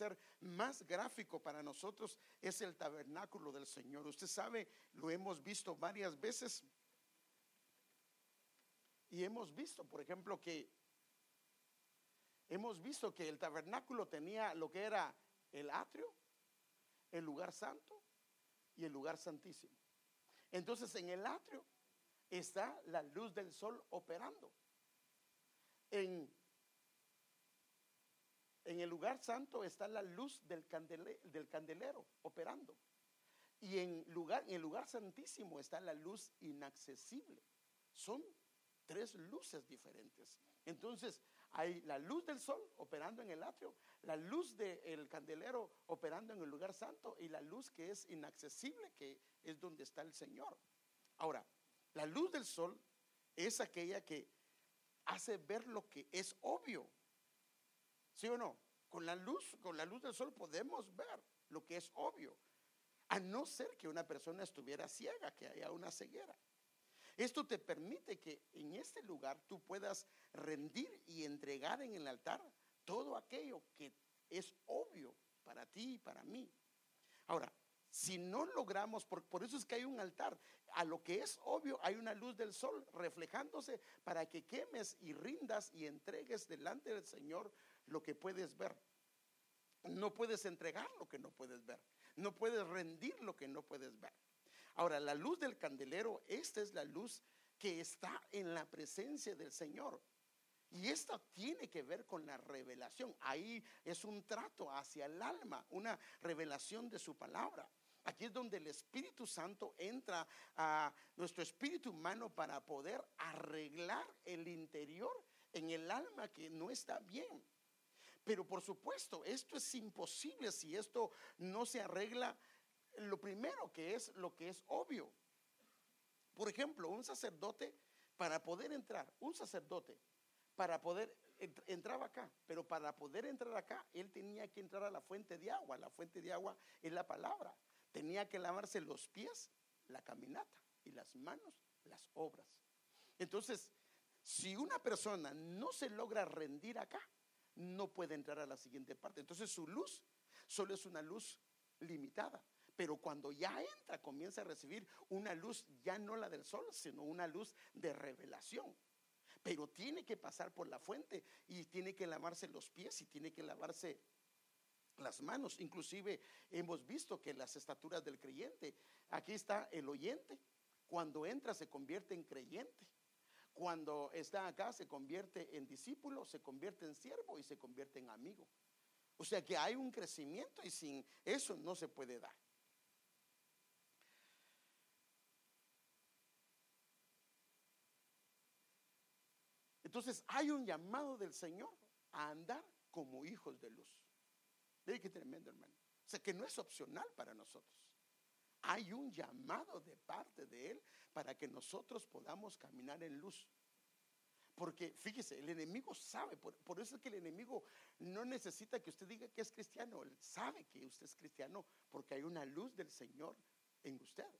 ser más gráfico para nosotros es el tabernáculo del Señor. Usted sabe, lo hemos visto varias veces. Y hemos visto, por ejemplo, que hemos visto que el tabernáculo tenía lo que era el atrio, el lugar santo y el lugar santísimo. Entonces en el atrio está la luz del sol operando. En, en el lugar santo está la luz del, del candelero operando. Y en, lugar, en el lugar santísimo está la luz inaccesible. Son tres luces diferentes. Entonces, hay la luz del sol operando en el atrio, la luz del candelero operando en el lugar santo y la luz que es inaccesible, que es donde está el Señor. Ahora, la luz del sol es aquella que hace ver lo que es obvio. ¿Sí o no? Con la luz, con la luz del sol podemos ver lo que es obvio. A no ser que una persona estuviera ciega, que haya una ceguera. Esto te permite que en este lugar tú puedas rendir y entregar en el altar todo aquello que es obvio para ti y para mí. Ahora, si no logramos, por, eso es que hay un altar, a lo que es obvio hay una luz del sol reflejándose para que quemes y rindas y entregues delante del Señor lo que puedes ver. No puedes entregar lo que no puedes ver. No puedes rendir lo que no puedes ver. Ahora, la luz del candelero, esta es la luz que está en la presencia del Señor. Y esta tiene que ver con la revelación. Ahí es un trato hacia el alma, una revelación de su palabra. Aquí es donde el Espíritu Santo entra a nuestro espíritu humano para poder arreglar el interior en el alma que no está bien. Pero por supuesto, esto es imposible si esto no se arregla. Lo primero que es lo que es obvio. Por ejemplo, un sacerdote, para poder entrar, un sacerdote, para poder entraba acá, pero para poder entrar acá, él tenía que entrar a la fuente de agua. La fuente de agua es la palabra tenía que lavarse los pies, la caminata, y las manos, las obras. Entonces, si una persona no se logra rendir acá, no puede entrar a la siguiente parte. Entonces su luz solo es una luz limitada. Pero cuando ya entra, comienza a recibir una luz ya no la del sol, sino una luz de revelación. Pero tiene que pasar por la fuente y tiene que lavarse los pies y tiene que lavarse las manos. Inclusive hemos visto que las estaturas del creyente, aquí está el oyente, cuando entra se convierte en creyente. Cuando está acá se convierte en discípulo, se convierte en siervo y se convierte en amigo. O sea que hay un crecimiento y sin eso no se puede dar. Entonces hay un llamado del Señor a andar como hijos de luz. Ve qué tremendo, hermano. O sea, que no es opcional para nosotros. Hay un llamado de parte de Él para que nosotros podamos caminar en luz. Porque fíjese, el enemigo sabe, por, eso es que el enemigo no necesita que usted diga que es cristiano, él sabe que usted es cristiano porque hay una luz del Señor en usted.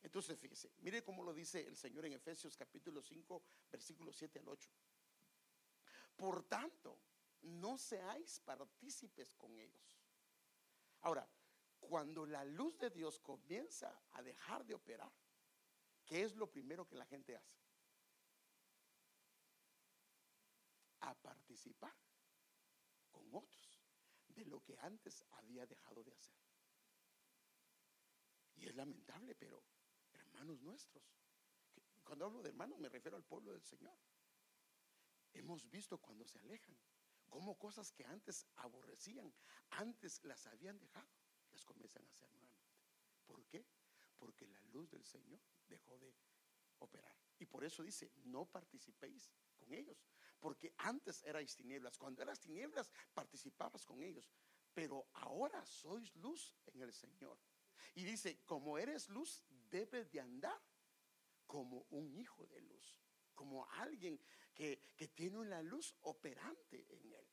Entonces, fíjese, mire cómo lo dice el Señor en Efesios capítulo 5, versículos 7 al 8. Por tanto, no seáis partícipes con ellos. Ahora, cuando la luz de Dios comienza a dejar de operar, ¿qué es lo primero que la gente hace? A participar con otros de lo que antes había dejado de hacer. Y es lamentable, pero hermanos nuestros, cuando hablo de hermanos me refiero al pueblo del Señor. Hemos visto cuando se alejan como cosas que antes aborrecían, antes las habían dejado, las comienzan a hacer nuevamente. ¿Por qué? Porque la luz del Señor dejó de operar. Y por eso dice, no participéis con ellos, porque antes erais tinieblas. Cuando eras tinieblas, participabas con ellos, pero ahora sois luz en el Señor. Y dice, como eres luz, debes de andar como un hijo de luz como alguien que, tiene una luz operante en él.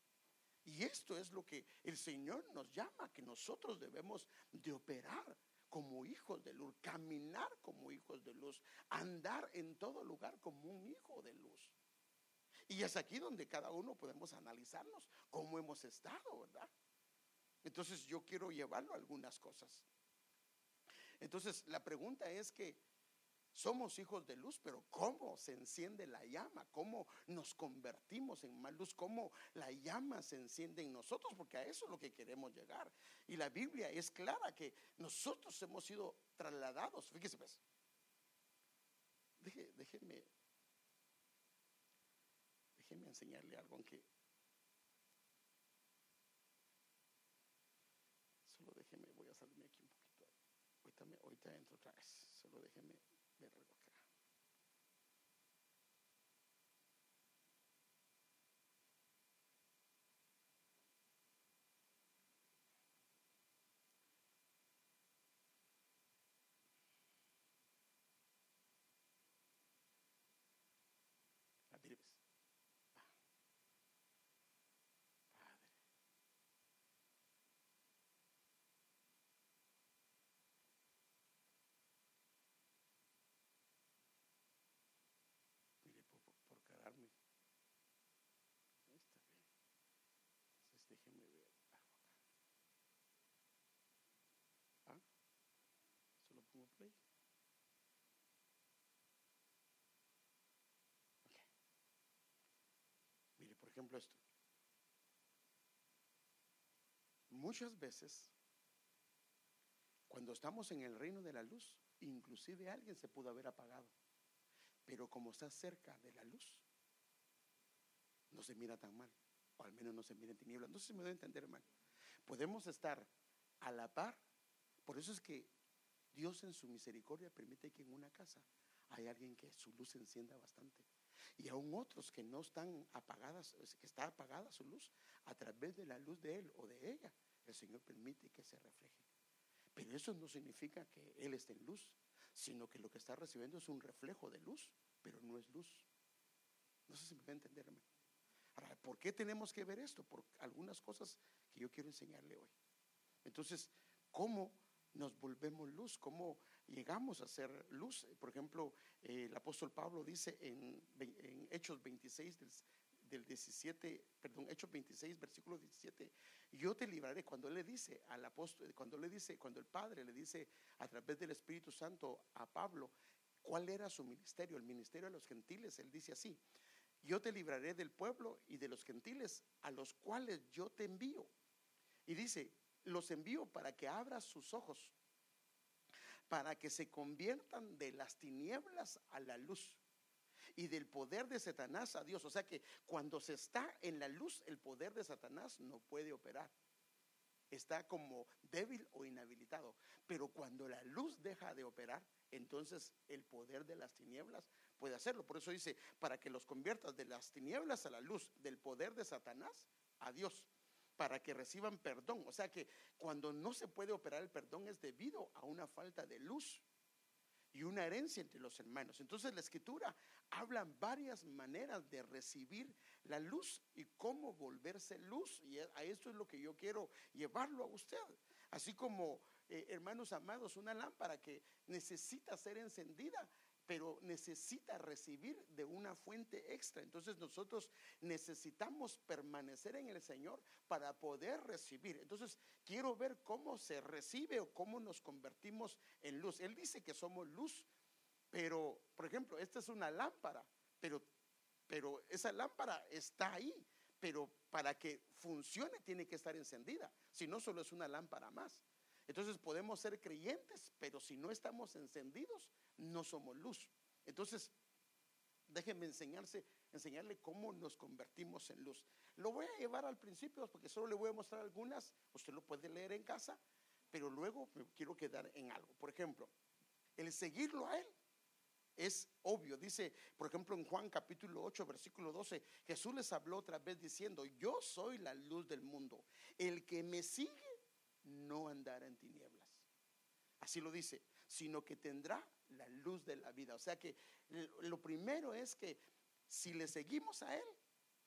Y esto es lo que el Señor nos llama, que nosotros debemos de operar como hijos de luz, caminar como hijos de luz, andar en todo lugar como un hijo de luz. Y es aquí donde cada uno podemos analizarnos cómo hemos estado, ¿verdad? Entonces yo quiero llevarlo a algunas cosas. Entonces la pregunta es que somos hijos de luz, pero ¿cómo se enciende la llama? ¿Cómo nos convertimos en más luz? ¿Cómo la llama se enciende en nosotros? Porque a eso es lo que queremos llegar. Y la Biblia es clara que nosotros hemos sido trasladados. Fíjese pues. déjeme, déjeme enseñarle algo, aunque solo déjeme, voy a salirme aquí un poquito. Ahorita, me, ahorita entro otra vez. Solo déjeme ver Mire, por ejemplo, esto. Muchas veces, cuando estamos en el reino de la luz, inclusive alguien se pudo haber apagado. Pero como está cerca de la luz, no se mira tan mal. O al menos no se mira en tinieblas. No sé si me debe entender, hermano. Podemos estar a la par. Por eso es que Dios en su misericordia permite que en una casa hay alguien que su luz encienda bastante. Y aún otros que no están apagadas, que está apagada su luz, a través de la luz de él o de ella, el Señor permite que se refleje. Pero eso no significa que Él esté en luz, sino que lo que está recibiendo es un reflejo de luz, pero no es luz. No sé si me va a entenderme. Ahora, ¿por qué tenemos que ver esto? Por algunas cosas que yo quiero enseñarle hoy. Entonces, ¿cómo nos volvemos luz, cómo llegamos a ser luz. Por ejemplo, eh, el apóstol Pablo dice en, Hechos 26 del, 17, perdón, Hechos 26, versículo 17, yo te libraré. Cuando él le dice al apóstol, cuando le dice, cuando el Padre le dice a través del Espíritu Santo a Pablo, ¿cuál era su ministerio? El ministerio de los gentiles, él dice así, yo te libraré del pueblo y de los gentiles a los cuales yo te envío. Y dice, los envío para que abra sus ojos, para que se conviertan de las tinieblas a la luz y del poder de Satanás a Dios. O sea que cuando se está en la luz, el poder de Satanás no puede operar. Está como débil o inhabilitado. Pero cuando la luz deja de operar, entonces el poder de las tinieblas puede hacerlo. Por eso dice, para que los conviertas de las tinieblas a la luz, del poder de Satanás a Dios para que reciban perdón. O sea que cuando no se puede operar el perdón es debido a una falta de luz y una herencia entre los hermanos. Entonces la escritura habla varias maneras de recibir la luz y cómo volverse luz. Y a esto es lo que yo quiero llevarlo a usted. Así como, eh, hermanos amados, una lámpara que necesita ser encendida pero necesita recibir de una fuente extra. Entonces nosotros necesitamos permanecer en el Señor para poder recibir. Entonces quiero ver cómo se recibe o cómo nos convertimos en luz. Él dice que somos luz, pero, por ejemplo, esta es una lámpara, pero, pero esa lámpara está ahí. Pero para que funcione tiene que estar encendida, si no solo es una lámpara más. Entonces podemos ser creyentes, pero si no estamos encendidos, no somos luz. Entonces, déjenme enseñarse, enseñarle cómo nos convertimos en luz. Lo voy a llevar al principio porque solo le voy a mostrar algunas, usted lo puede leer en casa, pero luego me quiero quedar en algo. Por ejemplo, el seguirlo a Él es obvio. Dice, por ejemplo, en Juan capítulo 8, versículo 12, Jesús les habló otra vez diciendo, yo soy la luz del mundo. El que me sigue no andará en tinieblas. Así lo dice, sino que tendrá la luz de la vida. O sea que lo primero es que si le seguimos a Él,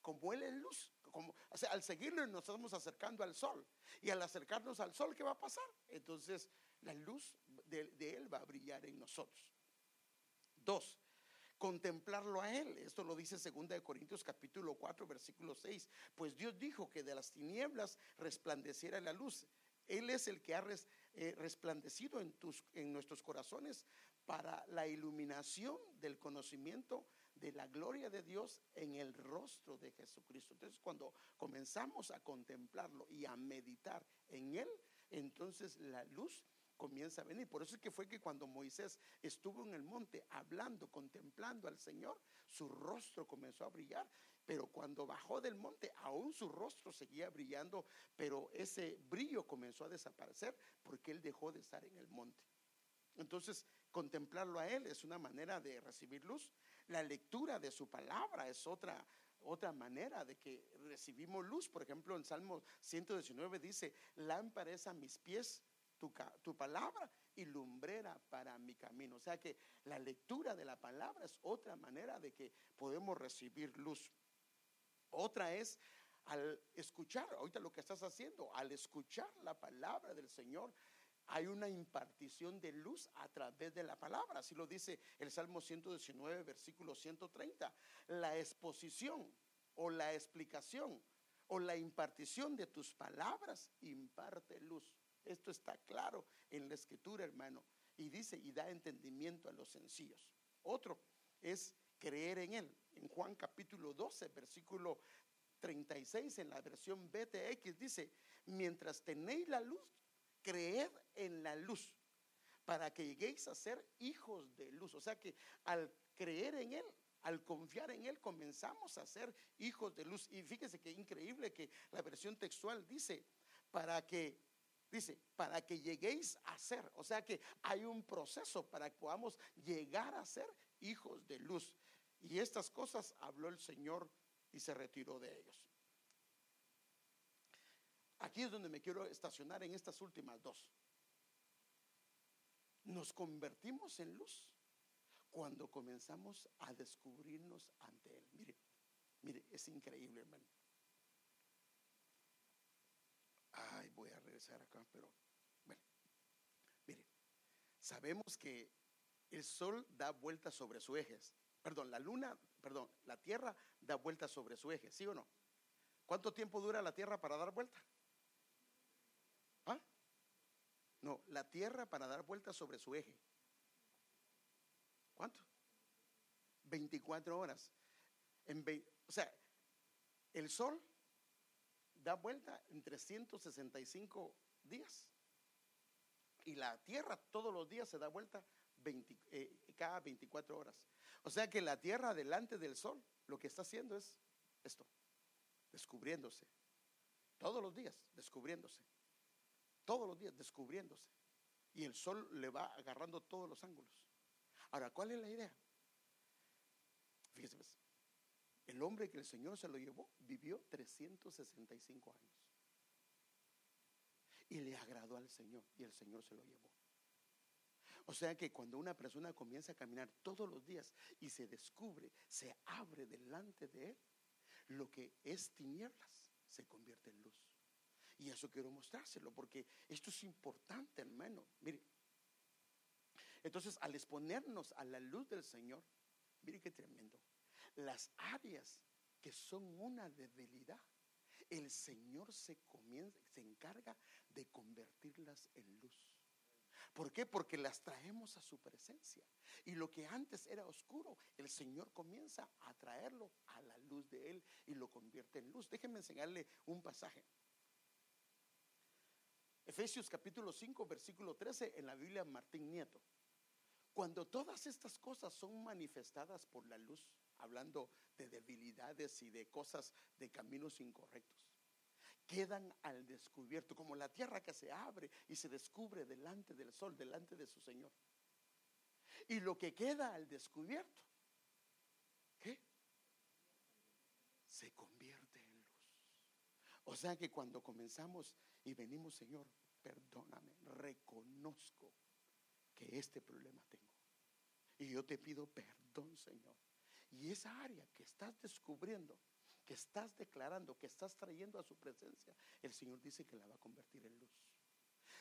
como Él es luz, como, al seguirlo nos estamos acercando al sol. Y al acercarnos al sol, ¿qué va a pasar? Entonces la luz de, de Él va a brillar en nosotros. Dos, contemplarlo a Él. Esto lo dice 2 Corintios capítulo 4, versículo 6. Pues Dios dijo que de las tinieblas resplandeciera la luz. Él es el que ha eh, resplandecido en, tus, en nuestros corazones para la iluminación del conocimiento de la gloria de Dios en el rostro de Jesucristo. Entonces, cuando comenzamos a contemplarlo y a meditar en Él, entonces la luz comienza a venir. Por eso es que fue que cuando Moisés estuvo en el monte hablando, contemplando al Señor, su rostro comenzó a brillar. Pero cuando bajó del monte, aún su rostro seguía brillando, pero ese brillo comenzó a desaparecer porque él dejó de estar en el monte. Entonces, contemplarlo a él es una manera de recibir luz. La lectura de su palabra es otra otra manera de que recibimos luz. Por ejemplo, en Salmo 119 dice, lámpara es a mis pies tu, tu, palabra y lumbrera para mi camino. O sea que la lectura de la palabra es otra manera de que podemos recibir luz. Otra es al escuchar, ahorita lo que estás haciendo, al escuchar la palabra del Señor, hay una impartición de luz a través de la palabra. Así lo dice el Salmo 119, versículo 130. La exposición o la explicación o la impartición de tus palabras imparte luz. Esto está claro en la escritura, hermano. Y dice, y da entendimiento a los sencillos. Otro es creer en Él. En Juan capítulo 12, versículo 36, en la versión BTX, dice, mientras tenéis la luz, creed en la luz para que lleguéis a ser hijos de luz. O sea que al creer en Él, al confiar en Él, comenzamos a ser hijos de luz. Y fíjese que increíble que la versión textual dice, para que, dice, para que lleguéis a ser. O sea que hay un proceso para que podamos llegar a ser hijos de luz. Y estas cosas habló el Señor y se retiró de ellos. Aquí es donde me quiero estacionar en estas últimas dos. Nos convertimos en luz cuando comenzamos a descubrirnos ante Él. Mire, mire, es increíble, hermano. Ay, voy a regresar acá, pero bueno, mire, sabemos que el sol da vueltas sobre su eje. Perdón, la luna, perdón, la tierra da vueltas sobre su eje, ¿sí o no? ¿Cuánto tiempo dura la tierra para dar vuelta? No, la Tierra para dar vueltas sobre su eje. ¿Cuánto? 24 horas. En o sea, el Sol da vuelta en 365 días. Y la Tierra todos los días se da vuelta eh, cada 24 horas. O sea que la Tierra delante del Sol lo que está haciendo es esto, descubriéndose. Todos los días, descubriéndose todos los días descubriéndose. Y el sol le va agarrando todos los ángulos. Ahora, ¿cuál es la idea? Fíjese, pues, el hombre que el Señor se lo llevó vivió 365 años. Y le agradó al Señor y el Señor se lo llevó. O sea que cuando una persona comienza a caminar todos los días y se descubre, se abre delante de él, lo que es tinieblas se convierte en luz. Y eso quiero mostrárselo porque esto es importante, hermano. Mire. Entonces, al exponernos a la luz del Señor, mire qué tremendo. Las áreas que son una debilidad, el Señor se, comienza, se encarga de convertirlas en luz. ¿Por qué? Porque las traemos a su presencia. Y lo que antes era oscuro, el Señor comienza a traerlo a la luz de Él y lo convierte en luz. Déjenme enseñarle un pasaje. Efesios capítulo 5, versículo 13 en la Biblia Martín Nieto. Cuando todas estas cosas son manifestadas por la luz, hablando de debilidades y de cosas, de caminos incorrectos, quedan al descubierto, como la tierra que se abre y se descubre delante del sol, delante de su Señor. Y lo que queda al descubierto, ¿qué? Se convierte en luz. O sea que cuando comenzamos y venimos, Señor, perdóname, reconozco que este problema tengo. Y yo te pido perdón, Señor. Y esa área que estás descubriendo, que estás declarando, que estás trayendo a su presencia, el Señor dice que la va a convertir en luz.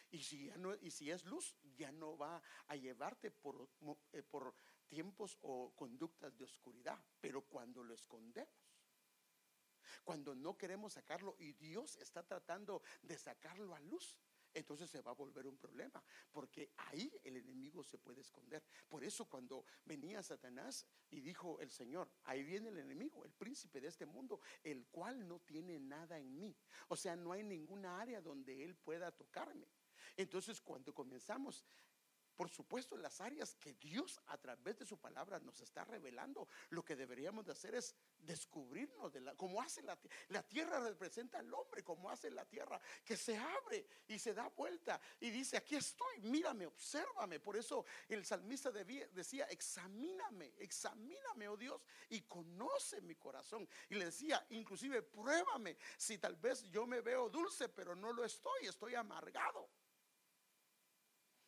Y si, ya no, y si es luz, ya no va a llevarte por, eh, por tiempos o conductas de oscuridad. Pero cuando lo escondemos, cuando no queremos sacarlo y Dios está tratando de sacarlo a luz, entonces se va a volver un problema, porque ahí el enemigo se puede esconder. Por eso cuando venía Satanás y dijo el Señor, ahí viene el enemigo, el príncipe de este mundo, el cual no tiene nada en mí. O sea, no hay ninguna área donde él pueda tocarme. Entonces cuando comenzamos por supuesto, en las áreas que Dios a través de su palabra nos está revelando, lo que deberíamos de hacer es descubrirnos de la, como hace la, la tierra representa al hombre, como hace la tierra, que se abre y se da vuelta y dice, aquí estoy, mírame, obsérvame. Por eso el salmista decía, examíname, examíname, oh Dios, y conoce mi corazón. Y le decía, inclusive, pruébame si tal vez yo me veo dulce, pero no lo estoy, estoy amargado.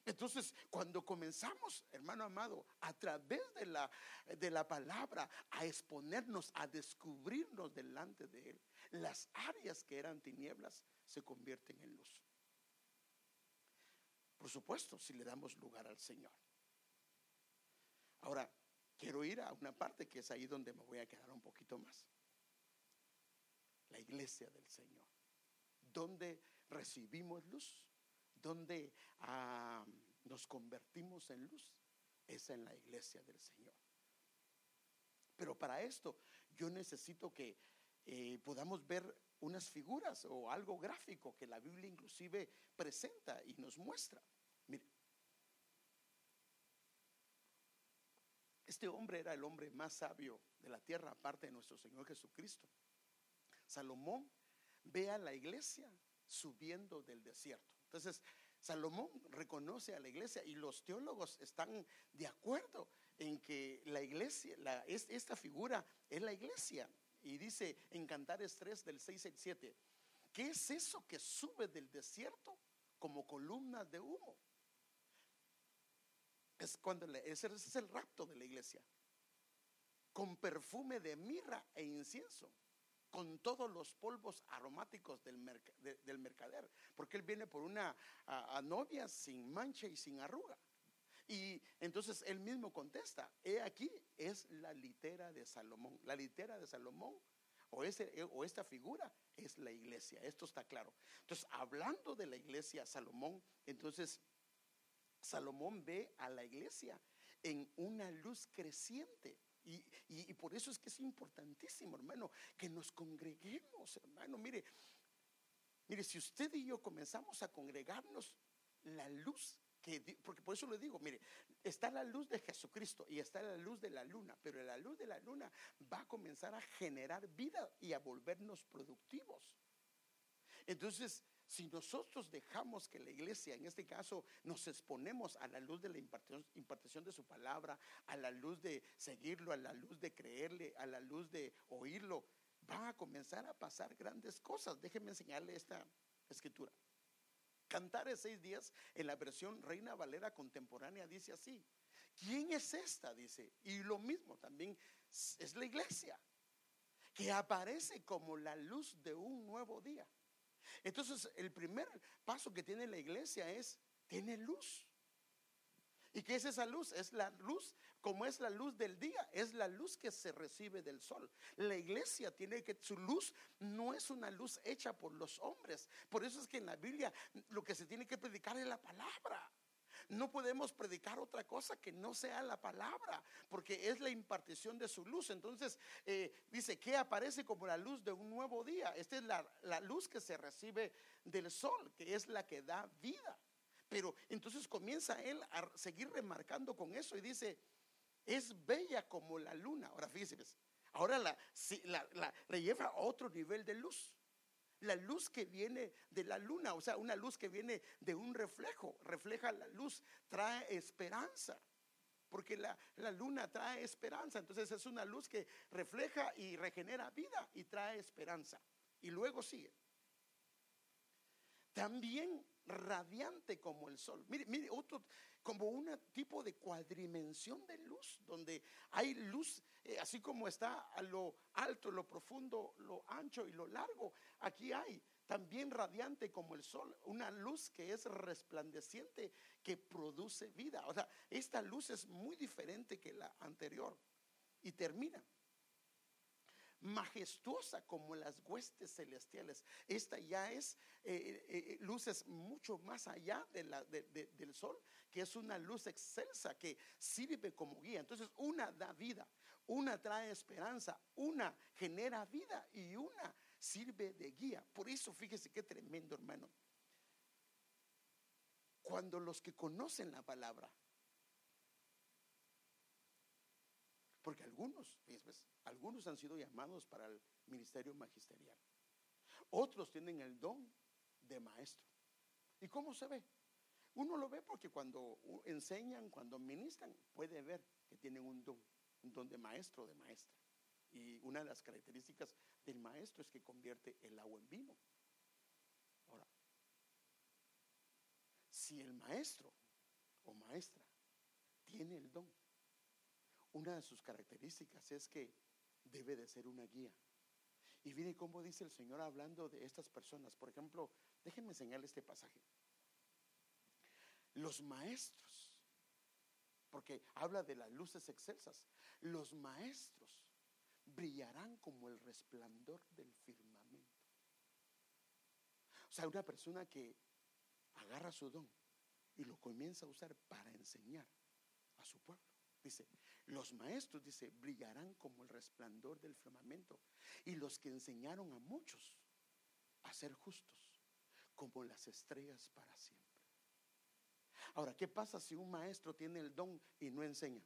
Entonces, cuando comenzamos, hermano amado, a través de la, de la palabra, a exponernos, a descubrirnos delante de Él, las áreas que eran tinieblas se convierten en luz. Por supuesto, si le damos lugar al Señor. Ahora, quiero ir a una parte que es ahí donde me voy a quedar un poquito más. La iglesia del Señor. Donde recibimos luz donde ah, nos convertimos en luz es en la iglesia del Señor. Pero para esto yo necesito que eh, podamos ver unas figuras o algo gráfico que la Biblia inclusive presenta y nos muestra. Mire, este hombre era el hombre más sabio de la tierra, aparte de nuestro Señor Jesucristo. Salomón ve a la iglesia subiendo del desierto. Entonces, Salomón reconoce a la iglesia y los teólogos están de acuerdo en que la iglesia, esta figura es la iglesia. Y dice en Cantares 3 del 6 al 7, ¿qué es eso que sube del desierto como columnas de humo? Es cuando ese es el rapto de la iglesia, con perfume de mirra e incienso con todos los polvos aromáticos del, del mercader, porque él viene por una novia sin mancha y sin arruga. Y entonces él mismo contesta, he aquí es la litera de Salomón. La litera de Salomón o, ese, o esta figura es la iglesia, esto está claro. Entonces, hablando de la iglesia Salomón, entonces Salomón ve a la iglesia en una luz creciente. Y, por eso es que es importantísimo, hermano, que nos congreguemos, hermano. Mire, mire, si usted y yo comenzamos a congregarnos, la luz que, porque por eso le digo, mire, está la luz de Jesucristo y está la luz de la luna, pero la luz de la luna va a comenzar a generar vida y a volvernos productivos. Entonces, si nosotros dejamos que la iglesia, en este caso, nos exponemos a la luz de la impartición de su palabra, a la luz de seguirlo, a la luz de creerle, a la luz de oírlo, va a comenzar a pasar grandes cosas. Déjenme enseñarle esta escritura. Cantares seis días en la versión Reina Valera contemporánea dice así. ¿Quién es esta? Dice. Y lo mismo también es la iglesia, que aparece como la luz de un nuevo día. Entonces, el primer paso que tiene la iglesia es, tiene luz. ¿Y qué es esa luz? Es la luz, como es la luz del día, es la luz que se recibe del sol. La iglesia tiene que, su luz no es una luz hecha por los hombres. Por eso es que en la Biblia lo que se tiene que predicar es la palabra. No podemos predicar otra cosa que no sea la palabra, porque es la impartición de su luz. Entonces, eh, dice que aparece como la luz de un nuevo día. Esta es la, la luz que se recibe del sol, que es la que da vida. Pero entonces comienza él a seguir remarcando con eso y dice, es bella como la luna. Ahora fíjense, ahora la, la lleva a otro nivel de luz la luz que viene de la luna, o sea, una luz que viene de un reflejo, refleja la luz, trae esperanza, porque la, luna trae esperanza, entonces es una luz que refleja y regenera vida y trae esperanza. Y luego sigue. También radiante como el sol. Mire, mire, otro, como un tipo de cuadrimensión de luz, donde hay luz, eh, así como está a lo alto, lo profundo, lo ancho y lo largo, aquí hay también radiante como el sol, una luz que es resplandeciente, que produce vida. O sea, esta luz es muy diferente que la anterior. Y termina. Majestuosa como las huestes celestiales. Esta ya es eh, eh, eh, luces mucho más allá del sol, que es una luz excelsa que sirve como guía. Entonces, una da vida, una trae esperanza, una genera vida y una sirve de guía. Por eso fíjese qué tremendo, hermano. Cuando los que conocen la palabra, porque algunos, pues, algunos han sido llamados para el ministerio magisterial, otros tienen el don de maestro. ¿Y cómo se ve? Uno lo ve porque cuando enseñan, cuando ministran, puede ver que tienen un don, un don de maestro de maestra. Y una de las características del maestro es que convierte el agua en vino. Ahora, si el maestro o maestra tiene el don, una de sus características es que debe de ser una guía. Y viene cómo dice el Señor hablando de estas personas. Por ejemplo, déjenme enseñarle este pasaje. Los maestros, porque habla de las luces excelsas, los maestros brillarán como el resplandor del firmamento. O sea, una persona que agarra su don y lo comienza a usar para enseñar a su pueblo. Dice, los maestros, dice, brillarán como el resplandor del firmamento. Y los que enseñaron a muchos a ser justos, como las estrellas para siempre. Ahora, ¿qué pasa si un maestro tiene el don y no enseña?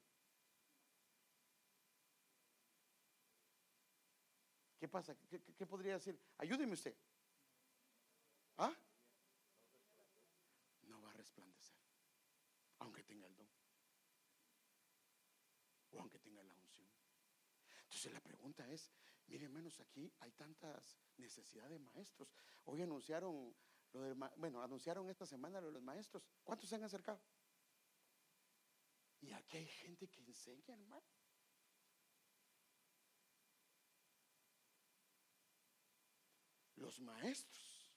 ¿Qué pasa? ¿Qué, podría decir? Ayúdeme usted. ¿Ah? No va a resplandecer, aunque tenga el don. O aunque tenga la unción. Entonces la pregunta es, miren hermanos, aquí hay tantas necesidades de maestros. Hoy anunciaron, lo bueno, anunciaron esta semana lo de los maestros. ¿Cuántos se han acercado? Y aquí hay gente que enseña, hermano. Los maestros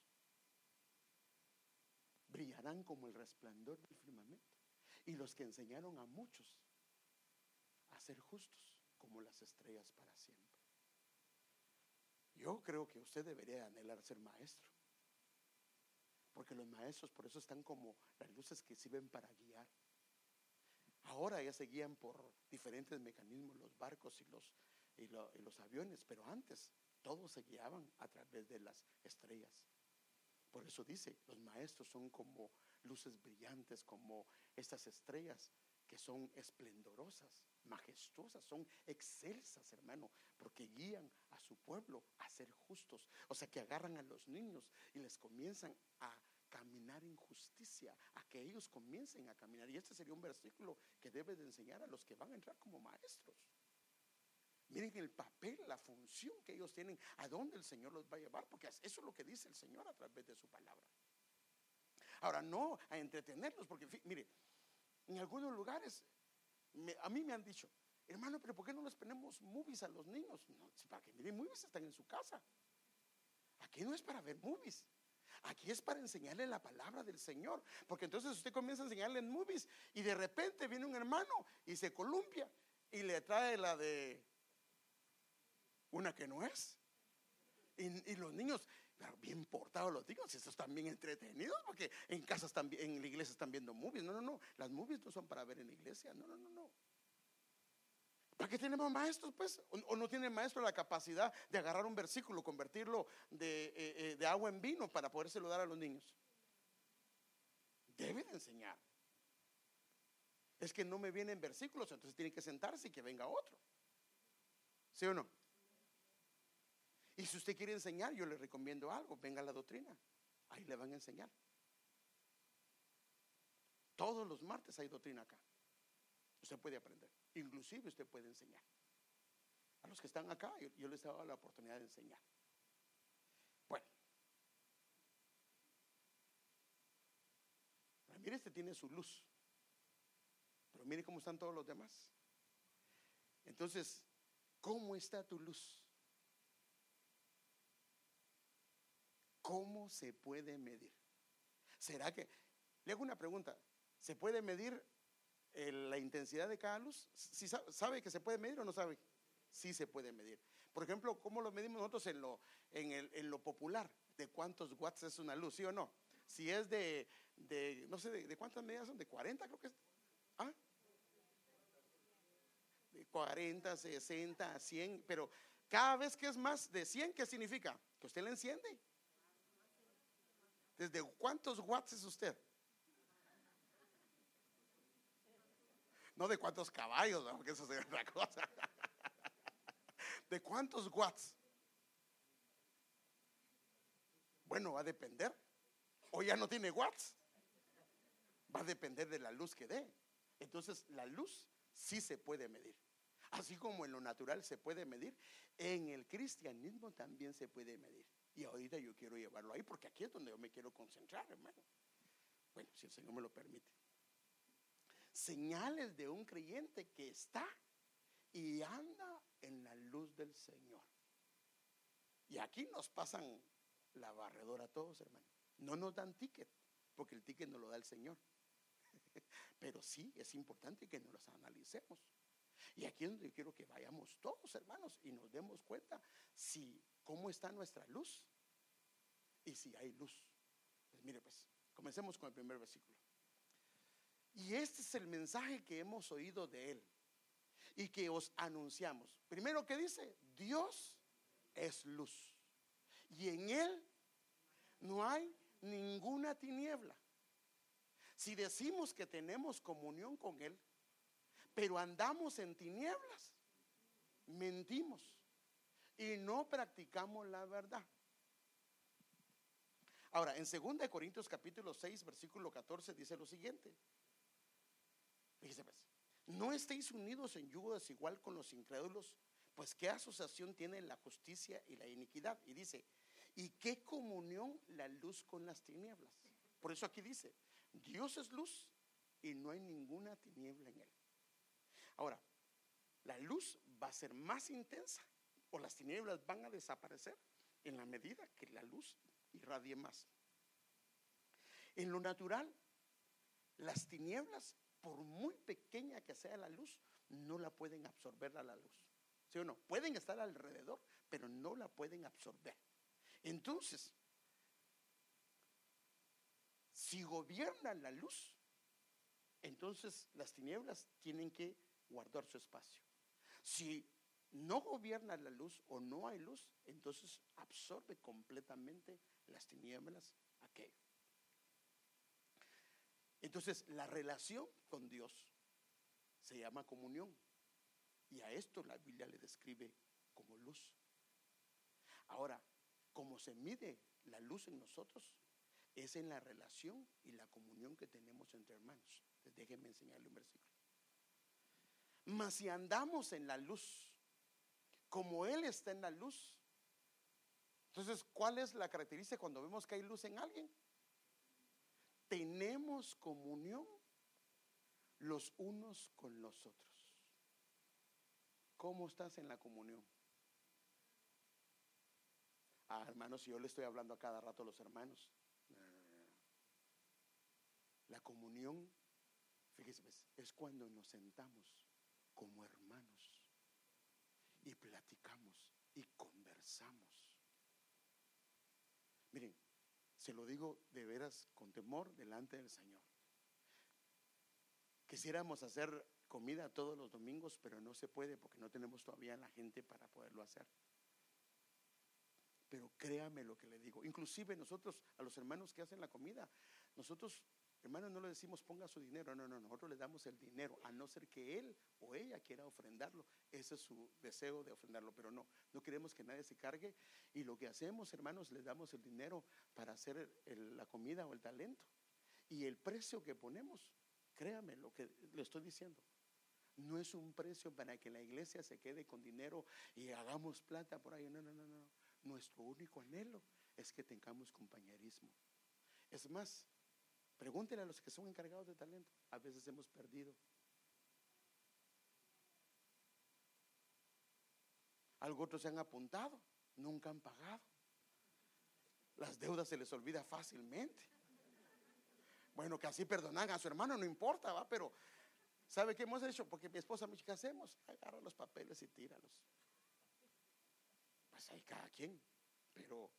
brillarán como el resplandor del firmamento. Y los que enseñaron a muchos a ser justos como las estrellas para siempre. Yo creo que usted debería anhelar ser maestro. Porque los maestros por eso están como las luces que sirven para guiar. Ahora ya se guían por diferentes mecanismos, los barcos y los, y los aviones, pero antes todos se guiaban a través de las estrellas. Por eso dice, los maestros son como luces brillantes, como estas estrellas que son esplendorosas, majestuosas, son excelsas, hermano, porque guían a su pueblo a ser justos. O sea, que agarran a los niños y les comienzan a caminar en justicia, a que ellos comiencen a caminar. Y este sería un versículo que debe de enseñar a los que van a entrar como maestros. Miren el papel, la función que ellos tienen, a dónde el Señor los va a llevar, porque eso es lo que dice el Señor a través de su palabra. Ahora, no a entretenerlos, porque mire, en algunos lugares, a mí me han dicho, hermano, pero ¿por qué no les ponemos movies a los niños? No, para que miren, movies están en su casa. Aquí no es para ver movies. Aquí es para enseñarle la palabra del Señor. Porque entonces usted comienza a enseñarle en movies y de repente viene un hermano y se columpia y le trae la de una que no es. Y, los niños, bien portados los niños, estos están bien entretenidos porque en casa están, en la iglesia están viendo movies. No, no, no, las movies no son para ver en la iglesia. No, no, no, no. ¿Para qué tenemos maestros, pues? ¿O, no tiene el maestro la capacidad de agarrar un versículo, convertirlo de, eh, eh, de agua en vino para podérselo dar a los niños? Debe de enseñar. Es que no me vienen versículos, entonces tiene que sentarse y que venga otro. ¿Sí o no? Y si usted quiere enseñar, yo le recomiendo algo, venga a la doctrina. Ahí le van a enseñar. Todos los martes hay doctrina acá. Usted puede aprender. Inclusive usted puede enseñar. A los que están acá, yo, les he dado la oportunidad de enseñar. Bueno. mire, este tiene su luz. Pero mire cómo están todos los demás. Entonces, ¿cómo está tu luz? ¿Cómo se puede medir? ¿Será que, le hago una pregunta, ¿se puede medir eh, la intensidad de cada luz? ¿Si sabe, que se puede medir o no sabe? Sí se puede medir. Por ejemplo, ¿cómo lo medimos nosotros en lo, en, lo popular? ¿De cuántos watts es una luz? ¿Sí o no? Si es de, no sé, de, cuántas medidas son? ¿De 40 creo que es? ¿Ah? De 40, 60, 100, pero cada vez que es más de 100, ¿qué significa? Que usted le enciende. ¿Desde cuántos watts es usted? No de cuántos caballos, porque eso sería otra cosa. ¿De cuántos watts? Bueno, va a depender. O ya no tiene watts. Va a depender de la luz que dé. Entonces, la luz sí se puede medir. Así como en lo natural se puede medir, en el cristianismo también se puede medir. Y ahorita yo quiero llevarlo ahí porque aquí es donde yo me quiero concentrar, hermano. Bueno, si el Señor me lo permite. Señales de un creyente que está y anda en la luz del Señor. Y aquí nos pasan la barredora a todos, hermano. No nos dan ticket, porque el ticket no lo da el Señor. Pero sí es importante que nos los analicemos. Y aquí es donde yo quiero que vayamos todos, hermanos, y nos demos cuenta si cómo está nuestra luz y si hay luz. Pues mire, pues, comencemos con el primer versículo. Y este es el mensaje que hemos oído de él y que os anunciamos. Primero que dice, Dios es luz. Y en él no hay ninguna tiniebla. Si decimos que tenemos comunión con él, pero andamos en tinieblas, mentimos y no practicamos la verdad. Ahora, en 2 Corintios capítulo 6, versículo 14 dice lo siguiente. Pues, no estéis unidos en yugo desigual con los incrédulos, pues qué asociación tiene la justicia y la iniquidad. Y dice, ¿y qué comunión la luz con las tinieblas? Por eso aquí dice, Dios es luz y no hay ninguna tiniebla en él. Ahora, la luz va a ser más intensa o las tinieblas van a desaparecer en la medida que la luz irradie más. En lo natural, las tinieblas, por muy pequeña que sea la luz, no la pueden absorber a la luz. ¿Sí o no? Pueden estar alrededor, pero no la pueden absorber. Entonces, si gobierna la luz, entonces las tinieblas tienen que guardar su espacio. Si no gobierna la luz o no hay luz, entonces absorbe completamente las tinieblas aquello. Entonces, la relación con Dios se llama comunión. Y a esto la Biblia le describe como luz. Ahora, como se mide la luz en nosotros, es en la relación y la comunión que tenemos entre hermanos. Déjenme enseñarle un versículo. Mas si andamos en la luz, como Él está en la luz, entonces, ¿cuál es la característica cuando vemos que hay luz en alguien? Tenemos comunión los unos con los otros. ¿Cómo estás en la comunión? Ah, hermanos, yo le estoy hablando a cada rato a los hermanos. La comunión, fíjese, es cuando nos sentamos como hermanos y platicamos y conversamos. Miren, se lo digo de veras con temor delante del Señor. Quisiéramos hacer comida todos los domingos, pero no se puede porque no tenemos todavía la gente para poderlo hacer. Pero créame lo que le digo. Inclusive nosotros, a los hermanos que hacen la comida, nosotros Hermanos, no le decimos ponga su dinero, no, no, nosotros le damos el dinero, a no ser que él o ella quiera ofrendarlo. Ese es su deseo de ofrendarlo, pero no, no queremos que nadie se cargue. Y lo que hacemos, hermanos, le damos el dinero para hacer la comida o el talento. Y el precio que ponemos, créame lo que le estoy diciendo, no es un precio para que la iglesia se quede con dinero y hagamos plata por ahí. No, no, no, no. Nuestro único anhelo es que tengamos compañerismo. Es más, Pregúntele a los que son encargados de talento. A veces hemos perdido. Algo otros se han apuntado, nunca han pagado. Las deudas se les olvida fácilmente. Bueno, que así perdonan a su hermano, no importa, va, pero ¿sabe qué hemos hecho? Porque mi esposa me dice, ¿qué hacemos? Agarra los papeles y tíralos. Pues ahí cada quien. Pero,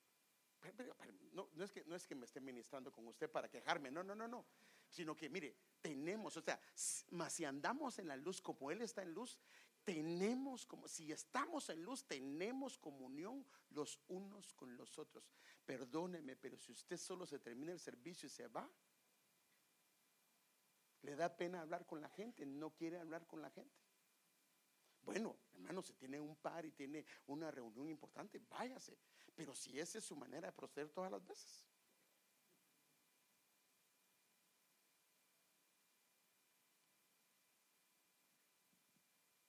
no, no, es que, no es que me esté ministrando con usted para quejarme, no, no, no, no. Sino que, mire, tenemos, o sea, más si andamos en la luz como Él está en luz, tenemos como, si estamos en luz, tenemos comunión los unos con los otros. Perdóneme, pero si usted solo se termina el servicio y se va, le da pena hablar con la gente, no quiere hablar con la gente. Bueno, hermano, si tiene un par y tiene una reunión importante, váyase. Pero si esa es su manera de proceder todas las veces.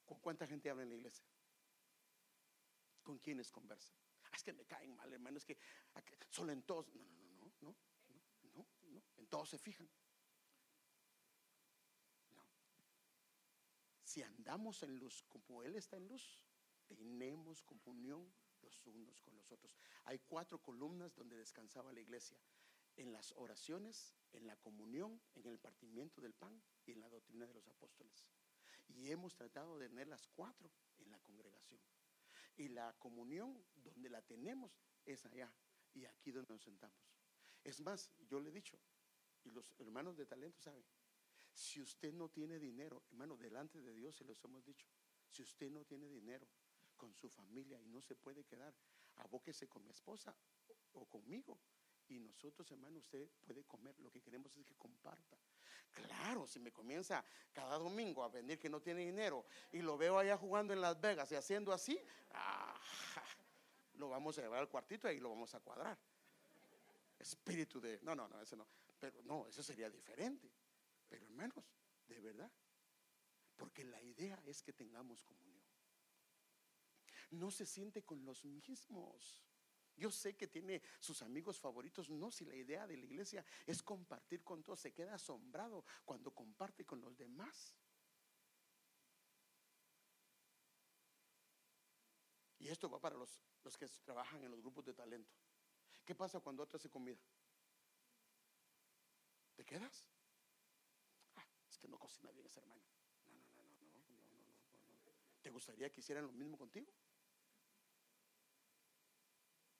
¿Con cuánta gente habla en la iglesia? ¿Con quiénes conversan? Ah, es que me caen mal, hermano, es que solo en todos. No, no, no, no, no, no, no, en todos se fijan. Si andamos en luz como Él está en luz, tenemos comunión los unos con los otros. Hay cuatro columnas donde descansaba la iglesia. En las oraciones, en la comunión, en el partimiento del pan y en la doctrina de los apóstoles. Y hemos tratado de tener las cuatro en la congregación. Y la comunión donde la tenemos es allá y aquí donde nos sentamos. Es más, yo le he dicho, y los hermanos de talento saben, si usted no tiene dinero, hermano, delante de Dios se los hemos dicho. Si usted no tiene dinero con su familia y no se puede quedar, abóquese con mi esposa o, conmigo. Y nosotros, hermano, usted puede comer. Lo que queremos es que comparta. Claro, si me comienza cada domingo a venir que no tiene dinero y lo veo allá jugando en Las Vegas y haciendo así, ah, lo vamos a llevar al cuartito y ahí lo vamos a cuadrar. Espíritu de. No, no, no, eso no. Pero no, eso sería diferente. Pero hermanos, de verdad, porque la idea es que tengamos comunión. No se siente con los mismos. Yo sé que tiene sus amigos favoritos. No, si la idea de la iglesia es compartir con todos, se queda asombrado cuando comparte con los demás. Y esto va para los, los que trabajan en los grupos de talento. ¿Qué pasa cuando otra se comida? ¿Te quedas? No cocina bien ese hermano. No, no, no, no, no, no, no, no. ¿Te gustaría que hicieran lo mismo contigo?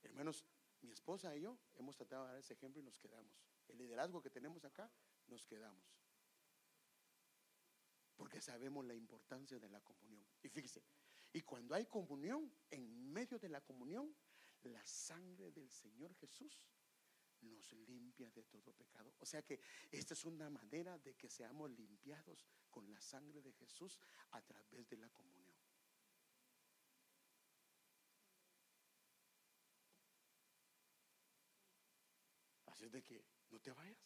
Hermanos, mi esposa y yo hemos tratado de dar ese ejemplo y nos quedamos. El liderazgo que tenemos acá, nos quedamos. Porque sabemos la importancia de la comunión. Y fíjese, y cuando hay comunión, en medio de la comunión, la sangre del Señor Jesús nos limpia de todo pecado. O sea que esta es una manera de que seamos limpiados con la sangre de Jesús a través de la comunión. Así es de que no te vayas.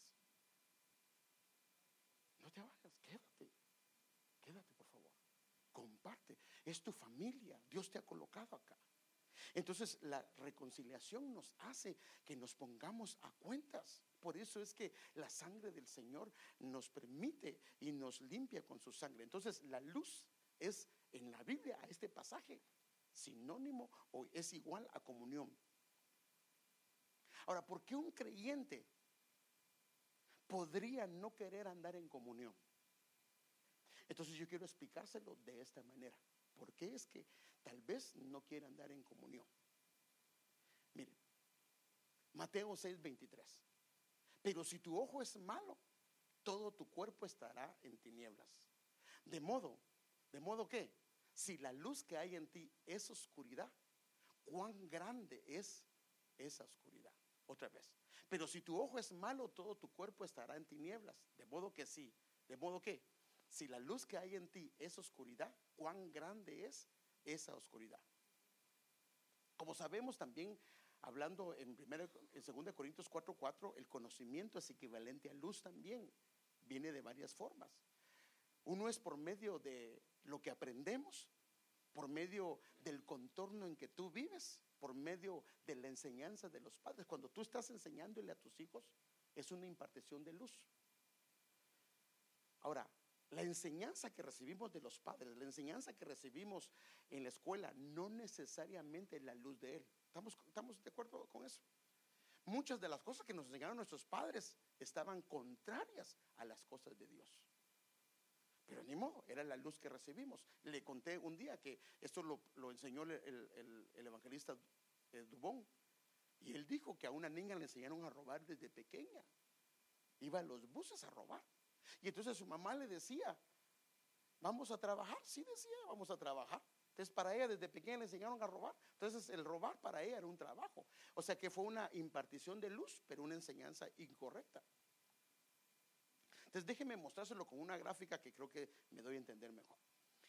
No te vayas, quédate. Quédate, por favor. Comparte. Es tu familia. Dios te ha colocado acá. Entonces la reconciliación nos hace que nos pongamos a cuentas. Por eso es que la sangre del Señor nos permite y nos limpia con su sangre. Entonces la luz es en la Biblia, a este pasaje, sinónimo o es igual a comunión. Ahora, ¿por qué un creyente podría no querer andar en comunión? Entonces yo quiero explicárselo de esta manera. ¿Por qué es que tal vez no quiere andar en comunión? Mire, Mateo 6:23. Pero si tu ojo es malo, todo tu cuerpo estará en tinieblas. De modo, de modo que, si la luz que hay en ti es oscuridad, cuán grande es esa oscuridad. Otra vez. Pero si tu ojo es malo, todo tu cuerpo estará en tinieblas. De modo que sí. De modo que, si la luz que hay en ti es oscuridad, cuán grande es esa oscuridad. Como sabemos también, hablando en, primero, en 2 Corintios 4:4, el conocimiento es equivalente a luz también. Viene de varias formas. Uno es por medio de lo que aprendemos, por medio del contorno en que tú vives, por medio de la enseñanza de los padres. Cuando tú estás enseñándole a tus hijos, es una impartición de luz. Ahora, la enseñanza que recibimos de los padres, la enseñanza que recibimos en la escuela, no necesariamente la luz de Él. ¿Estamos, estamos de acuerdo con eso? muchas de las cosas que nos enseñaron nuestros padres estaban contrarias a las cosas de Dios. Pero ni modo, era la luz que recibimos. Le conté un día que esto lo, enseñó el, evangelista eh, Dubón. Y él dijo que a una niña le enseñaron a robar desde pequeña. Iba a los buses a robar. Y entonces su mamá le decía, vamos a trabajar. Sí decía, vamos a trabajar. Entonces para ella desde pequeña le enseñaron a robar. Entonces el robar para ella era un trabajo. O sea que fue una impartición de luz, pero una enseñanza incorrecta. Entonces déjeme mostrárselo con una gráfica que creo que me doy a entender mejor.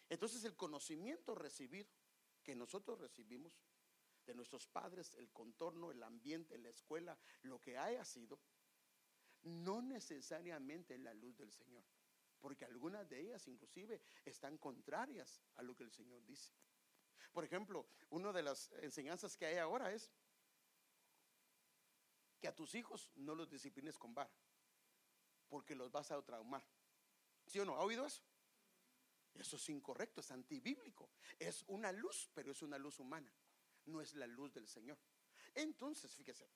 Entonces el conocimiento recibido que nosotros recibimos de nuestros padres, el contorno, el ambiente, la escuela, lo que haya sido, no necesariamente en la luz del Señor, porque algunas de ellas inclusive están contrarias a lo que el Señor dice. Por ejemplo, una de las enseñanzas que hay ahora es que a tus hijos no los disciplines con vara, porque los vas a traumar. ¿Sí o no? ¿Ha oído eso? Eso es incorrecto, es antibíblico. Es una luz, pero es una luz humana, no es la luz del Señor. Entonces, fíjese,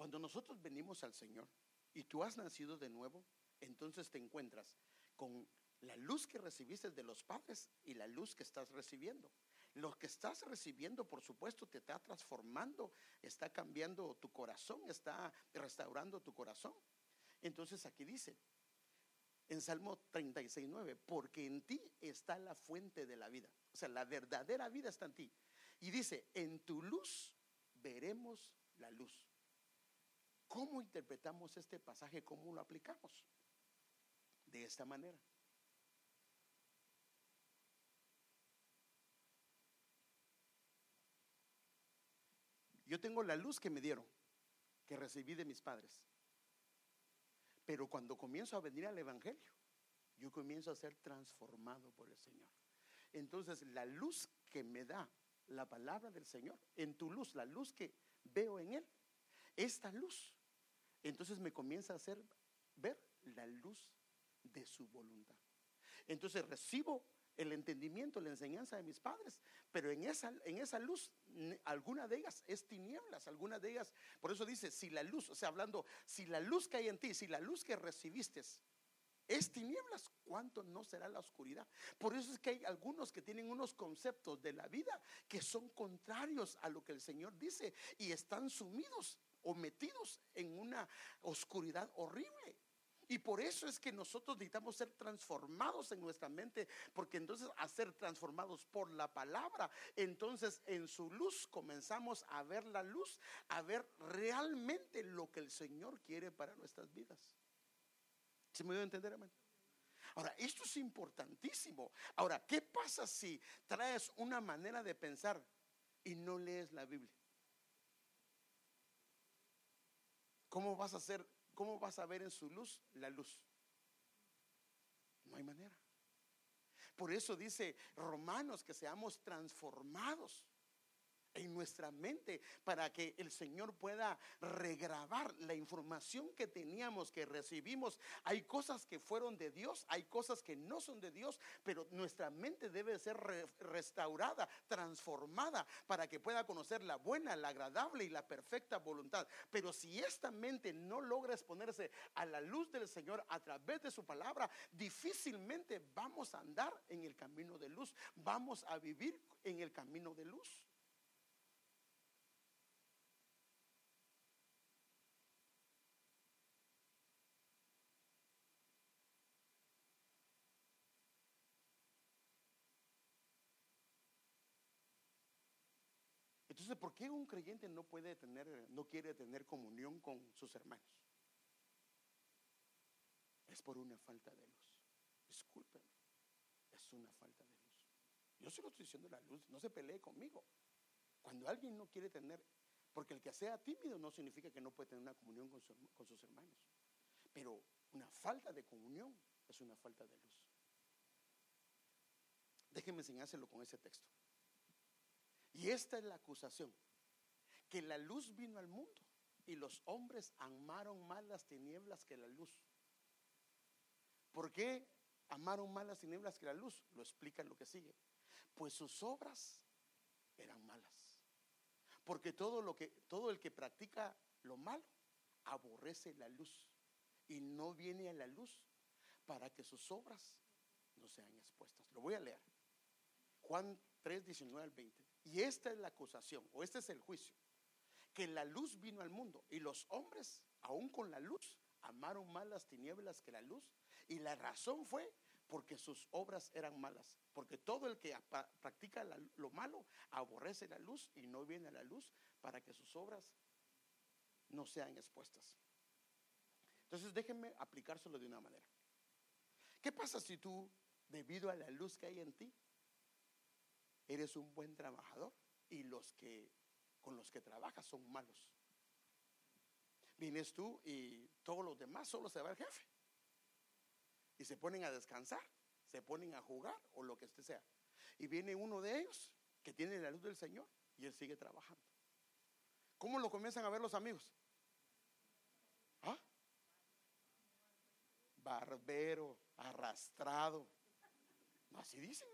Cuando nosotros venimos al Señor y tú has nacido de nuevo, entonces te encuentras con la luz que recibiste de los padres y la luz que estás recibiendo. Lo que estás recibiendo, por supuesto, te está transformando, está cambiando tu corazón, está restaurando tu corazón. Entonces aquí dice, en Salmo 36, 9, porque en ti está la fuente de la vida. O sea, la verdadera vida está en ti. Y dice, en tu luz veremos la luz. ¿Cómo interpretamos este pasaje? ¿Cómo lo aplicamos? De esta manera. Yo tengo la luz que me dieron, que recibí de mis padres. Pero cuando comienzo a venir al Evangelio, yo comienzo a ser transformado por el Señor. Entonces, la luz que me da la palabra del Señor, en tu luz, la luz que veo en Él, esta luz entonces me comienza a hacer ver la luz de su voluntad. Entonces recibo el entendimiento, la enseñanza de mis padres, pero en esa, en esa luz, alguna de ellas es tinieblas, alguna de ellas, por eso dice, si la luz, o sea, hablando, si la luz que hay en ti, si la luz que recibiste es tinieblas, ¿cuánto no será la oscuridad? Por eso es que hay algunos que tienen unos conceptos de la vida que son contrarios a lo que el Señor dice y están sumidos o metidos en una oscuridad horrible. Y por eso es que nosotros necesitamos ser transformados en nuestra mente, porque entonces a ser transformados por la palabra, entonces en su luz comenzamos a ver la luz, a ver realmente lo que el Señor quiere para nuestras vidas. ¿Se me dio a entender, hermano? Ahora, esto es importantísimo. Ahora, ¿qué pasa si traes una manera de pensar y no lees la Biblia? ¿Cómo vas a hacer, cómo vas a ver en su luz la luz? No hay manera. Por eso dice Romanos que seamos transformados en nuestra mente para que el Señor pueda regrabar la información que teníamos, que recibimos. Hay cosas que fueron de Dios, hay cosas que no son de Dios, pero nuestra mente debe ser restaurada, transformada, para que pueda conocer la buena, la agradable y la perfecta voluntad. Pero si esta mente no logra exponerse a la luz del Señor a través de su palabra, difícilmente vamos a andar en el camino de luz, vamos a vivir en el camino de luz. ¿Por qué un creyente no puede tener, no quiere tener comunión con sus hermanos? Es por una falta de luz. Discúlpenme, es una falta de luz. Yo se lo estoy diciendo la luz, no se pelee conmigo. Cuando alguien no quiere tener, porque el que sea tímido no significa que no puede tener una comunión con, con sus hermanos. Pero una falta de comunión es una falta de luz. Déjenme enseñárselo con ese texto. Y esta es la acusación, que la luz vino al mundo y los hombres amaron más las tinieblas que la luz. ¿Por qué amaron más las tinieblas que la luz? Lo explica lo que sigue. pues sus obras eran malas. Porque todo lo que todo el que practica lo malo aborrece la luz y no viene a la luz para que sus obras no sean expuestas. Lo voy a leer. Juan 3, 19 al 20. Y esta es la acusación, o este es el juicio, que la luz vino al mundo y los hombres, aún con la luz, amaron más las tinieblas que la luz. Y la razón fue porque sus obras eran malas. Porque todo el que practica lo malo aborrece la luz y no viene a la luz para que sus obras no sean expuestas. Entonces déjenme aplicárselo de una manera. ¿Qué pasa si tú, debido a la luz que hay en ti, eres un buen trabajador y los que con los que trabajas son malos? Vienes tú y todos los demás solo se va el jefe. Y se ponen a descansar, se ponen a jugar o lo que este sea. Y viene uno de ellos que tiene la luz del Señor y él sigue trabajando. ¿Cómo lo comienzan a ver los amigos? ¿Ah? Barbero, arrastrado. Así dicen.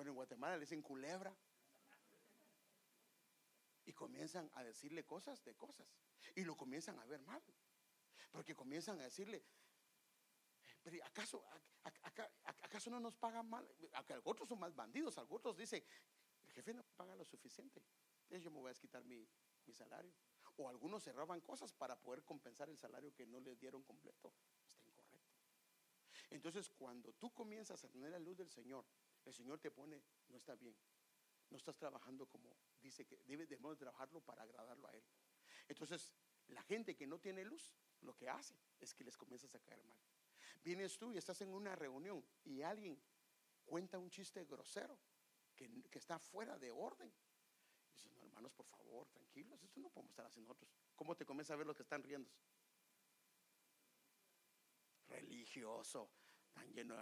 Bueno, en Guatemala le dicen culebra y comienzan a decirle cosas de cosas y lo comienzan a ver mal. Porque comienzan a decirle, pero ¿acaso, ¿acaso no nos pagan mal? Otros son más bandidos, otros dicen, el jefe no paga lo suficiente, entonces yo me voy a quitar mi, mi salario. O algunos se roban cosas para poder compensar el salario que no les dieron completo. Está incorrecto. Entonces, cuando tú comienzas a tener la luz del Señor, el Señor te pone, no está bien no estás trabajando como dice que debemos trabajarlo para agradarlo a Él. Entonces, la gente que no tiene luz, lo que hace es que les comienza a caer mal. Vienes tú y estás en una reunión y alguien cuenta un chiste grosero que, está fuera de orden. Dices, no, hermanos, por favor, tranquilos, esto no podemos estar haciendo nosotros. ¿Cómo te comienza a ver los que están riendo? Religioso, tan lleno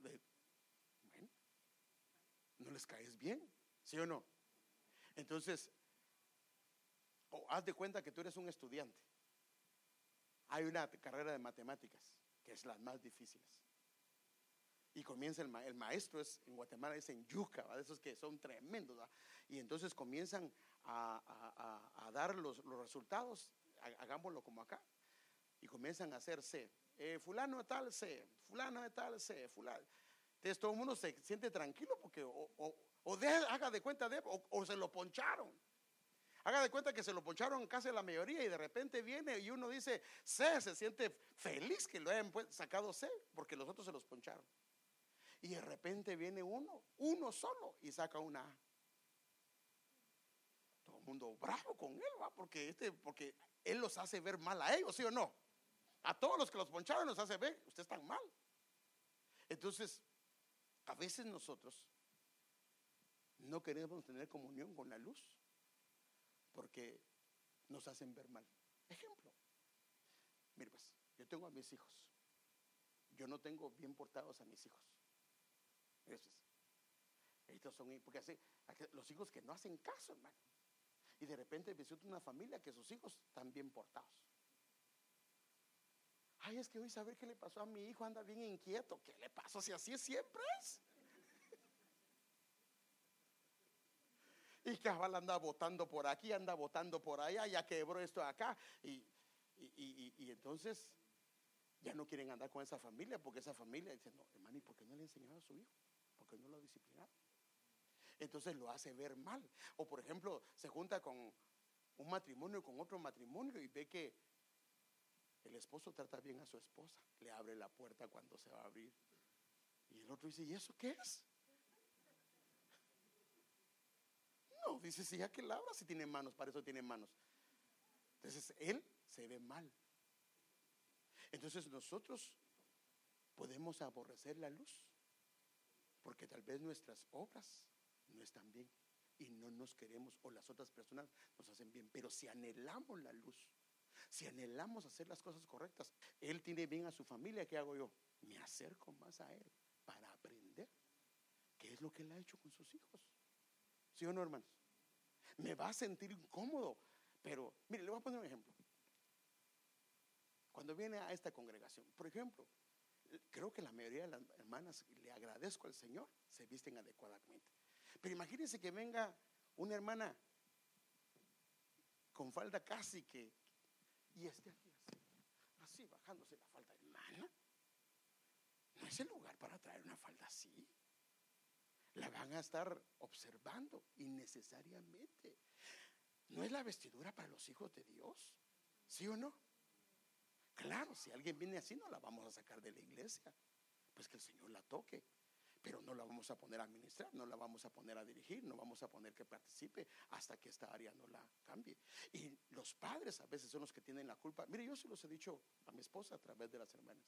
de... No les caes bien. ¿Sí o no? Entonces, haz de cuenta que tú eres un estudiante. Hay una carrera de matemáticas, que es la más difíciles. Y comienza el, el maestro, es, en Guatemala es en yuca, de esos que son tremendos. Y entonces comienzan a, dar los, resultados, hagámoslo como acá, y comienzan a hacer C. Eh, fulano de tal C, fulano de tal C, fulano. Entonces todo el mundo se siente tranquilo porque o haga de cuenta de, o, se lo poncharon. Haga de cuenta que se lo poncharon casi la mayoría y de repente viene y uno dice C, se siente feliz que lo hayan sacado C, porque los otros se los poncharon. Y de repente viene uno, uno solo, y saca una A. Todo el mundo bravo con él, ¿va? Porque, este, porque él los hace ver mal a ellos, ¿sí o no? A todos los que los poncharon los hace ver, ustedes están mal. Entonces, a veces nosotros no queremos tener comunión con la luz porque nos hacen ver mal. Ejemplo. Mire pues, yo tengo a mis hijos. Yo no tengo bien portados a mis hijos. Estos son, porque los hijos que no hacen caso, hermano. Y de repente visito una familia que sus hijos están bien portados. Ay, es que hoy saber qué le pasó a mi hijo, anda bien inquieto. ¿Qué le pasó? Si así siempre es. Y cabal anda votando por aquí, anda votando por allá, ya quebró esto acá. Y, entonces ya no quieren andar con esa familia porque esa familia dice, no, hermano, ¿y por qué no le enseñado a su hijo? ¿Por qué no lo ha disciplinado? Entonces lo hace ver mal. O por ejemplo, se junta con un matrimonio con otro matrimonio y ve que el esposo trata bien a su esposa, le abre la puerta cuando se va a abrir. Y el otro dice, ¿y eso qué es? dice, si ya que labra, si tiene manos, para eso tiene manos. Entonces, él se ve mal. Entonces nosotros podemos aborrecer la luz porque tal vez nuestras obras no están bien y no nos queremos o las otras personas nos hacen bien. Pero si anhelamos la luz, si anhelamos hacer las cosas correctas, Él tiene bien a su familia, ¿qué hago yo? Me acerco más a Él para aprender qué es lo que Él ha hecho con sus hijos. ¿Sí o no, hermanos? Me va a sentir incómodo. Pero, mire, le voy a poner un ejemplo. Cuando viene a esta congregación, por ejemplo, creo que la mayoría de las hermanas, le agradezco al Señor, se visten adecuadamente. Pero imagínense que venga una hermana con falda casi que, y esté aquí así, así bajándose la falda, hermana. No es el lugar para traer una falda así. La van a estar observando innecesariamente. ¿No es la vestidura para los hijos de Dios? ¿Sí o no? Claro, si alguien viene así, no la vamos a sacar de la iglesia. Pues que el Señor la toque. Pero no la vamos a poner a administrar, no la vamos a poner a dirigir, no vamos a poner que participe hasta que esta área no la cambie. Y los padres a veces son los que tienen la culpa. Mire, yo se los he dicho a mi esposa a través de las hermanas.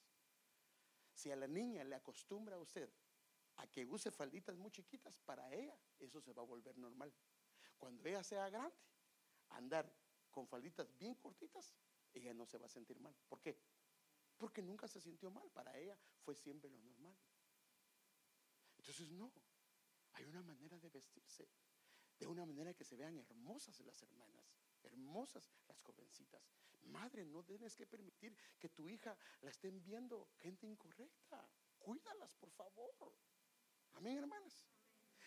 Si a la niña le acostumbra a usted a que use falditas muy chiquitas, para ella eso se va a volver normal. Cuando ella sea grande, andar con falditas bien cortitas, ella no se va a sentir mal. ¿Por qué? Porque nunca se sintió mal. Para ella fue siempre lo normal. Entonces, no. Hay una manera de vestirse. De una manera que se vean hermosas las hermanas. Hermosas las jovencitas. Madre, no tienes que permitir que tu hija la estén viendo gente incorrecta. Cuídalas, por favor. Amén, hermanas.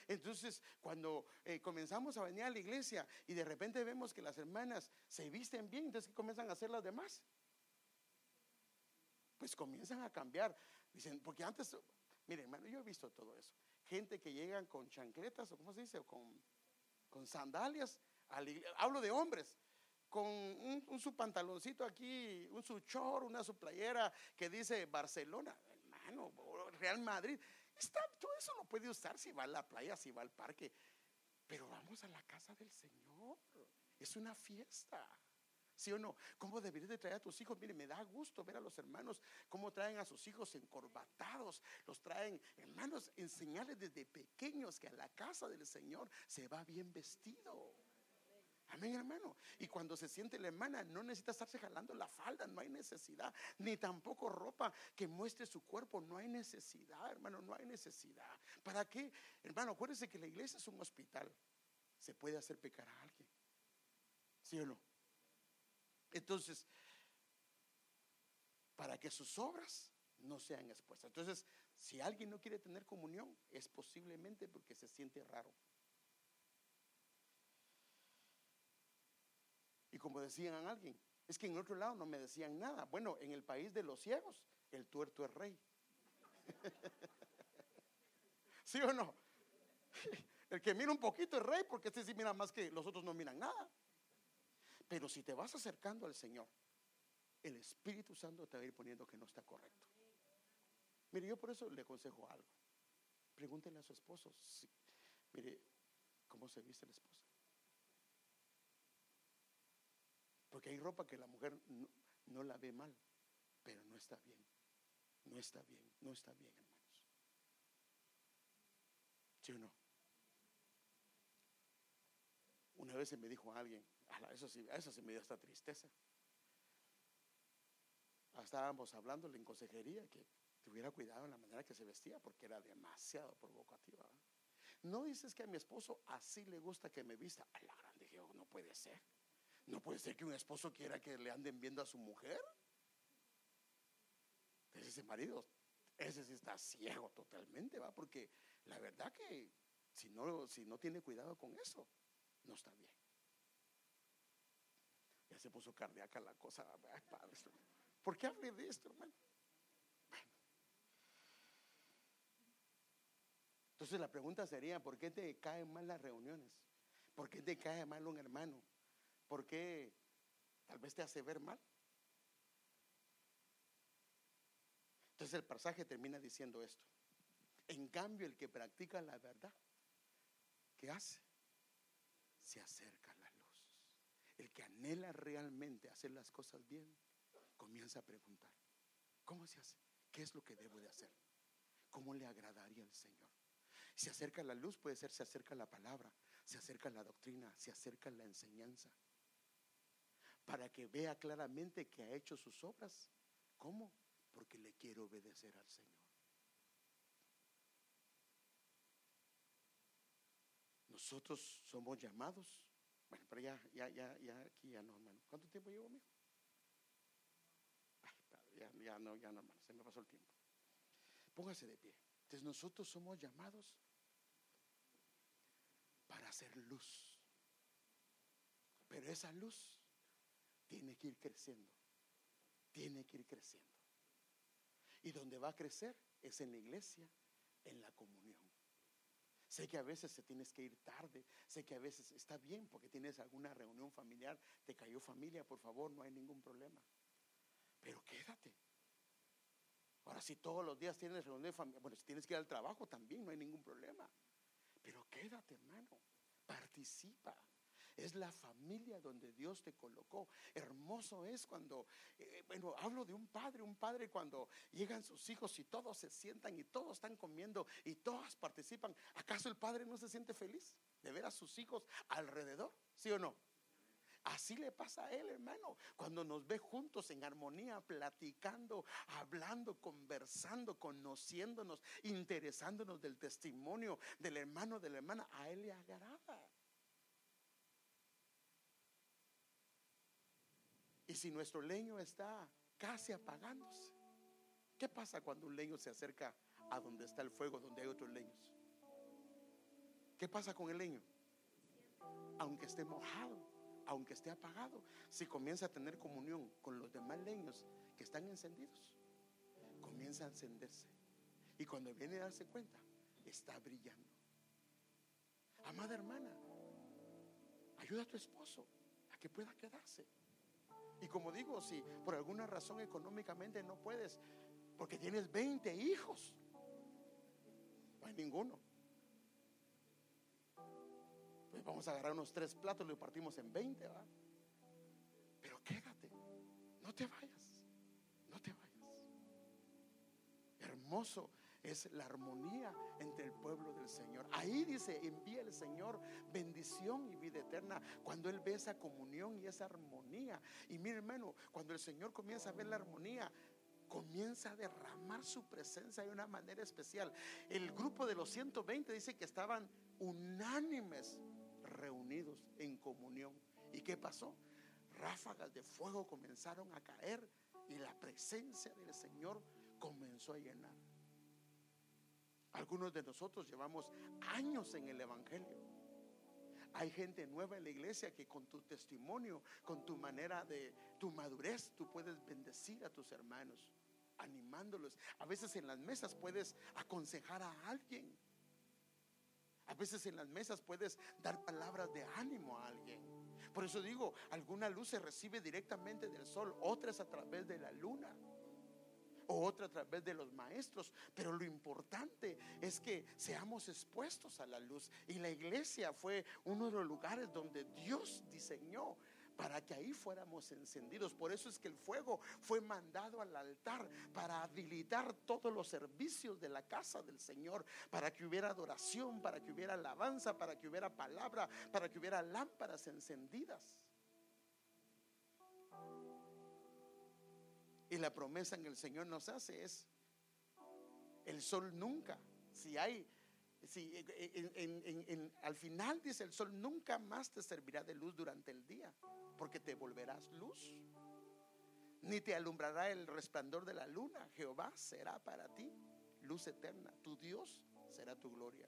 Entonces, cuando eh, comenzamos a venir a la iglesia y de repente vemos que las hermanas se visten bien, entonces, ¿qué comienzan a hacer las demás? Pues comienzan a cambiar. Dicen, porque antes, mire, hermano, yo he visto todo eso. Gente que llegan con chancletas, o cómo se dice, o con, con sandalias. Hablo de hombres con un, su pantaloncito aquí, un su chor, una su playera que dice Barcelona, hermano, Real Madrid. Está, todo eso lo puede usar si va a la playa, si va al parque. Pero vamos a la casa del Señor. Es una fiesta. ¿Sí o no? ¿Cómo deberías de traer a tus hijos? Mire, me da gusto ver a los hermanos cómo traen a sus hijos encorbatados. Los traen, hermanos, enseñarles desde pequeños que a la casa del Señor se va bien vestido. Amén, hermano. Y cuando se siente la hermana, no necesita estarse jalando la falda, no hay necesidad. Ni tampoco ropa que muestre su cuerpo, no hay necesidad, hermano, no hay necesidad. ¿Para qué? Hermano, acuérdese que la iglesia es un hospital. Se puede hacer pecar a alguien. ¿Sí o no? Entonces, para que sus obras no sean expuestas. Entonces, si alguien no quiere tener comunión, es posiblemente porque se siente raro. Y como decían a alguien, es que en otro lado no me decían nada. Bueno, en el país de los ciegos, el tuerto es rey. ¿Sí o no? El que mira un poquito es rey porque este sí mira más que los otros no miran nada. Pero si te vas acercando al Señor, el Espíritu Santo te va a ir poniendo que no está correcto. Mire, yo por eso le aconsejo algo. Pregúntele a su esposo. mire, ¿cómo se viste el esposo? Porque hay ropa que la mujer no, la ve mal, pero no está bien. No está bien, no está bien, hermanos. ¿Sí o no? Una vez se me dijo alguien, eso sí, eso sí me dio esta tristeza. Estábamos hablando en consejería que tuviera cuidado en la manera que se vestía porque era demasiado provocativa. No dices que a mi esposo así le gusta que me vista. A la grande, yo no puede ser. No puede ser que un esposo quiera que le anden viendo a su mujer. ese marido, ese sí está ciego totalmente, ¿va? Porque la verdad que si no, si no tiene cuidado con eso, no está bien. Se puso cardíaca la cosa. ¿Por qué hablé de esto, hermano? Entonces la pregunta sería, ¿por qué te caen mal las reuniones? ¿Por qué te cae mal un hermano? ¿Por qué tal vez te hace ver mal? Entonces el pasaje termina diciendo esto. En cambio, el que practica la verdad, ¿qué hace? Se acerca. El que anhela realmente hacer las cosas bien, comienza a preguntar, ¿cómo se hace? ¿Qué es lo que debo de hacer? ¿Cómo le agradaría al Señor? Se acerca la luz, puede ser se acerca la palabra, se acerca la doctrina, se acerca la enseñanza para que vea claramente que ha hecho sus obras. ¿Cómo? Porque le quiere obedecer al Señor. Nosotros somos llamados. Bueno, pero ya, ya, ya, ya, aquí ya no, hermano. ¿Cuánto tiempo llevo, amigo? Ya, ya no, ya no, hermano. Se me pasó el tiempo. Póngase de pie. Entonces nosotros somos llamados para hacer luz. Pero esa luz tiene que ir creciendo. Tiene que ir creciendo. Y donde va a crecer es en la iglesia, en la comunión. Sé que a veces se tienes que ir tarde, sé que a veces está bien porque tienes alguna reunión familiar, te cayó familia, por favor, no hay ningún problema. Pero quédate. Ahora, si todos los días tienes reunión de familia, bueno, si tienes que ir al trabajo también, no hay ningún problema. Pero quédate, hermano, participa. Es la familia donde Dios te colocó. Hermoso es cuando, eh, bueno, hablo de un padre, un padre cuando llegan sus hijos y todos se sientan y todos están comiendo y todos participan. ¿Acaso el padre no se siente feliz de ver a sus hijos alrededor? ¿Sí o no? Así le pasa a él, hermano, cuando nos ve juntos en armonía, platicando, hablando, conversando, conociéndonos, interesándonos del testimonio del hermano, de la hermana, a él le agrada. Y si nuestro leño está casi apagándose, ¿qué pasa cuando un leño se acerca a donde está el fuego, donde hay otros leños? ¿Qué pasa con el leño? Aunque esté mojado, aunque esté apagado, si comienza a tener comunión con los demás leños que están encendidos, comienza a encenderse. Y cuando viene a darse cuenta, está brillando. Amada hermana, ayuda a tu esposo a que pueda quedarse. Y como digo, si por alguna razón económicamente no puedes, porque tienes 20 hijos, no hay ninguno. Pues vamos a agarrar unos tres platos y lo partimos en 20, ¿va? Pero quédate, no te vayas, no te vayas. Hermoso es la armonía entre el pueblo del Señor. Ahí dice, envía el Señor bendición y vida eterna cuando Él ve esa comunión y esa armonía. Y mi hermano, cuando el Señor comienza a ver la armonía, comienza a derramar su presencia de una manera especial. El grupo de los 120 dice que estaban unánimes reunidos en comunión. ¿Y qué pasó? Ráfagas de fuego comenzaron a caer y la presencia del Señor comenzó a llenar. Algunos de nosotros llevamos años en el Evangelio. Hay gente nueva en la iglesia que con tu testimonio, con tu manera de, tu madurez, tú puedes bendecir a tus hermanos, animándolos. A veces en las mesas puedes aconsejar a alguien. A veces en las mesas puedes dar palabras de ánimo a alguien. Por eso digo, alguna luz se recibe directamente del sol, otras a través de la luna o otra a través de los maestros. Pero lo importante es que seamos expuestos a la luz. Y la iglesia fue uno de los lugares donde Dios diseñó para que ahí fuéramos encendidos. Por eso es que el fuego fue mandado al altar para habilitar todos los servicios de la casa del Señor, para que hubiera adoración, para que hubiera alabanza, para que hubiera palabra, para que hubiera lámparas encendidas. Y la promesa que el Señor nos hace es, el sol nunca, si hay, si al final dice el sol nunca más te servirá de luz durante el día, porque te volverás luz, ni te alumbrará el resplandor de la luna, Jehová será para ti luz eterna, tu Dios será tu gloria.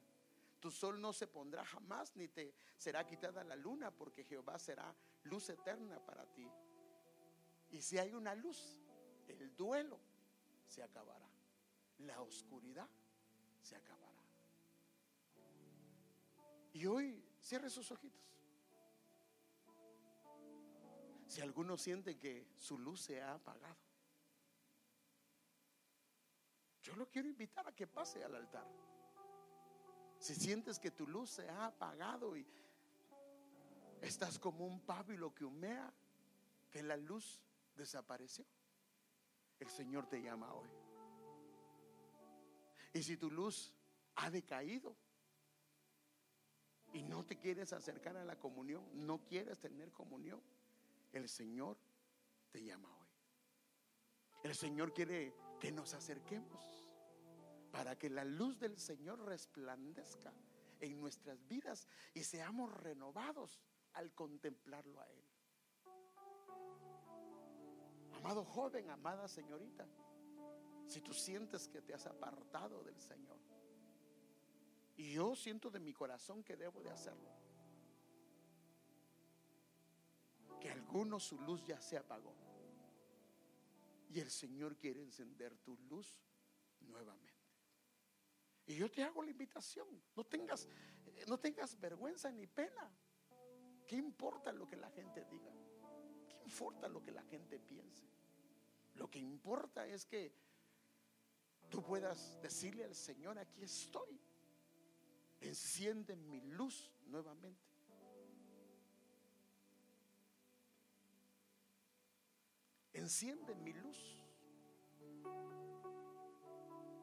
Tu sol no se pondrá jamás, ni te será quitada la luna, porque Jehová será luz eterna para ti. Y si hay una luz, el duelo se acabará. La oscuridad se acabará. Y hoy cierre sus ojitos. Si alguno siente que su luz se ha apagado, yo lo quiero invitar a que pase al altar. Si sientes que tu luz se ha apagado y estás como un pábilo que humea, que la luz desapareció. El Señor te llama hoy. Y si tu luz ha decaído y no te quieres acercar a la comunión, no quieres tener comunión, el Señor te llama hoy. El Señor quiere que nos acerquemos para que la luz del Señor resplandezca en nuestras vidas y seamos renovados al contemplarlo a Él. Amado joven, amada señorita, Si tú sientes que te has apartado del Señor. Y yo siento de mi corazón que debo de hacerlo. Que alguno su luz ya se apagó. Y el Señor quiere encender tu luz nuevamente. Y yo te hago la invitación. No tengas, no tengas vergüenza ni pena. ¿Qué importa lo que la gente diga? ¿Qué importa lo que la gente piense? Lo que importa es que tú puedas decirle al Señor, aquí estoy. Enciende mi luz nuevamente. Enciende mi luz.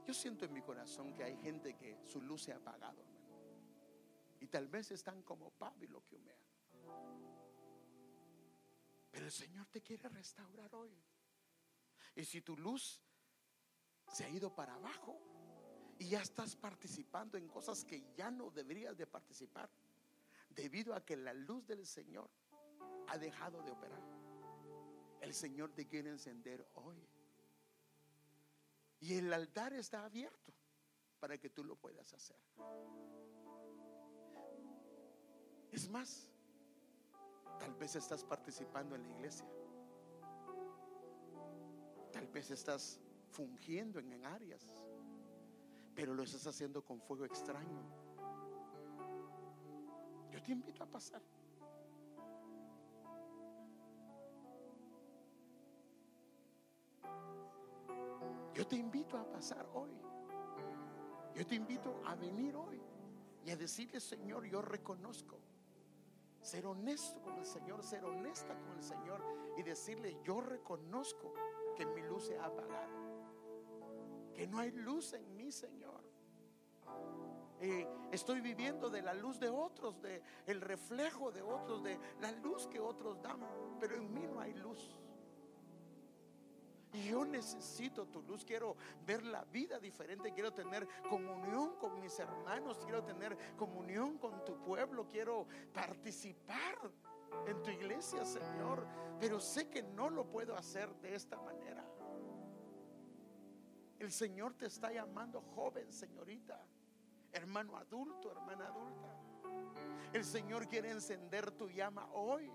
Yo siento en mi corazón que hay gente que su luz se ha apagado, hermano. Y tal vez están como pábilo que humea. Pero el Señor te quiere restaurar hoy. Y si tu luz se ha ido para abajo y ya estás participando en cosas que ya no deberías de participar, debido a que la luz del Señor ha dejado de operar, el Señor te quiere encender hoy. Y el altar está abierto para que tú lo puedas hacer. Es más, tal vez estás participando en la iglesia. Tal vez estás fungiendo en, áreas, pero lo estás haciendo con fuego extraño. Yo te invito a pasar. Yo te invito a pasar hoy. Yo te invito a venir hoy y a decirle, Señor, yo reconozco. Ser honesto con el Señor, ser honesta con el Señor y decirle, yo reconozco que mi luz se ha apagado. Que no hay luz en mí, Señor. Eh, estoy viviendo de la luz de otros, de el reflejo de otros, de la luz que otros dan, pero en mí no hay luz. Yo necesito tu luz, quiero ver la vida diferente, quiero tener comunión con mis hermanos, quiero tener comunión con tu pueblo, quiero participar en tu iglesia, Señor, pero sé que no lo puedo hacer de esta manera. El Señor te está llamando joven, señorita, hermano adulto, hermana adulta. El Señor quiere encender tu llama hoy,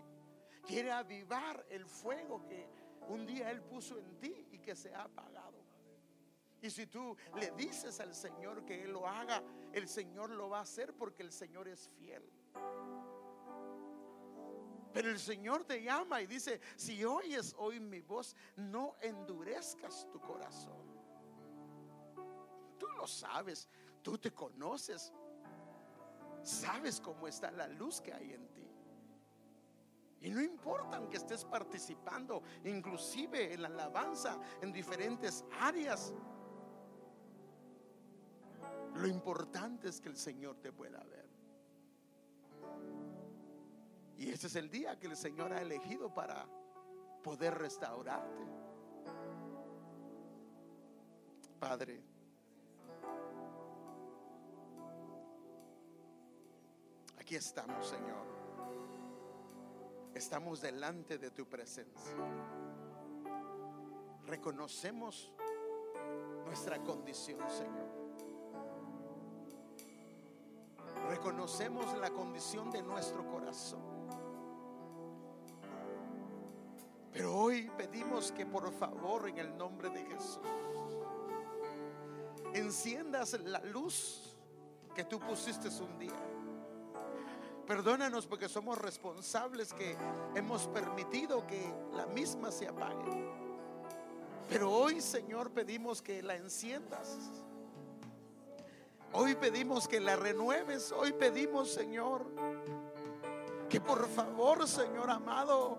quiere avivar el fuego que un día Él puso en ti y que se ha apagado. Y si tú le dices al Señor que Él lo haga, el Señor lo va a hacer porque el Señor es fiel. Pero el Señor te llama y dice, si oyes hoy mi voz, no endurezcas tu corazón. Tú lo sabes, tú te conoces, sabes cómo está la luz que hay en ti. Y no importa que estés participando, inclusive en la alabanza, en diferentes áreas. Lo importante es que el Señor te pueda ver. Y ese es el día que el Señor ha elegido para poder restaurarte. Padre, aquí estamos, Señor. Estamos delante de tu presencia. Reconocemos nuestra condición, Señor. Reconocemos la condición de nuestro corazón. Pero hoy pedimos que por favor en el nombre de Jesús enciendas la luz que tú pusiste un día Perdónanos porque somos responsables que hemos permitido que la misma se apague. Pero hoy, Señor, pedimos que la enciendas. Hoy pedimos que la renueves. Hoy pedimos, Señor, que por favor, Señor amado,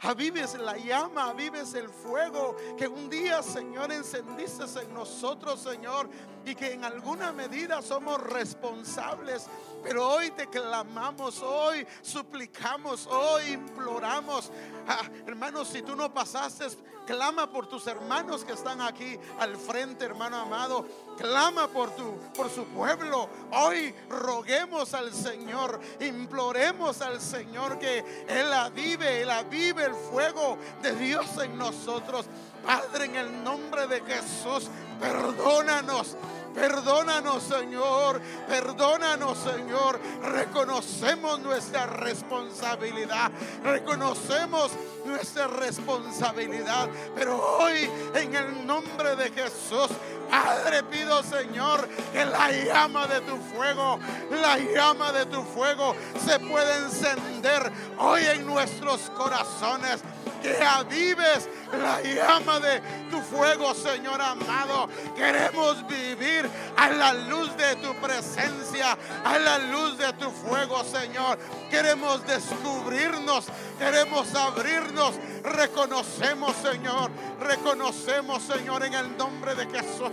avives la llama, avives el fuego que un día, Señor, encendiste en nosotros, Señor y que en alguna medida somos responsables. Pero hoy te clamamos, hoy suplicamos, hoy imploramos. Ah, hermanos, si tú no pasaste, clama por tus hermanos que están aquí al frente, hermano amado. Clama por tu por su pueblo. Hoy roguemos al Señor, imploremos al Señor que él avive, él avive el fuego de Dios en nosotros. Padre, en el nombre de Jesús, perdónanos. Perdónanos, Señor. Perdónanos, Señor. Reconocemos nuestra responsabilidad. Reconocemos nuestra responsabilidad. Pero hoy, en el nombre de Jesús, Padre, pido, Señor, que la llama de tu fuego, la llama de tu fuego se pueda encender hoy en nuestros corazones que avives la llama de tu fuego, Señor amado. Queremos vivir a la luz de tu presencia, a la luz de tu fuego, Señor. Queremos descubrirnos, queremos abrirnos. Reconocemos, Señor, reconocemos, Señor, en el nombre de Jesús.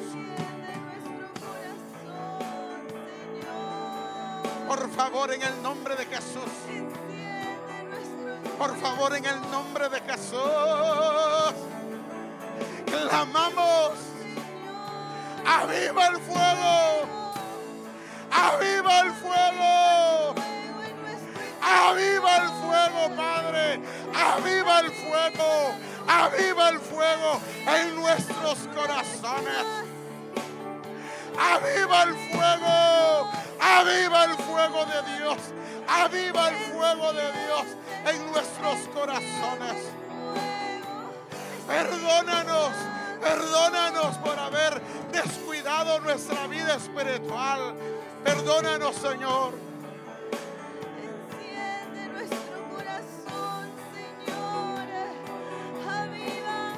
Por favor, en el nombre de Jesús. Por favor, en el nombre de Jesús, clamamos. Aviva el fuego. Aviva el fuego. Aviva el fuego, Padre. Aviva el fuego. Aviva el fuego en nuestros corazones. Aviva el fuego. Aviva el fuego de Dios. Aviva el fuego de Dios en nuestros corazones. Perdónanos, perdónanos por haber descuidado nuestra vida espiritual. Perdónanos, Señor. Enciende nuestro corazón, Señor. Aviva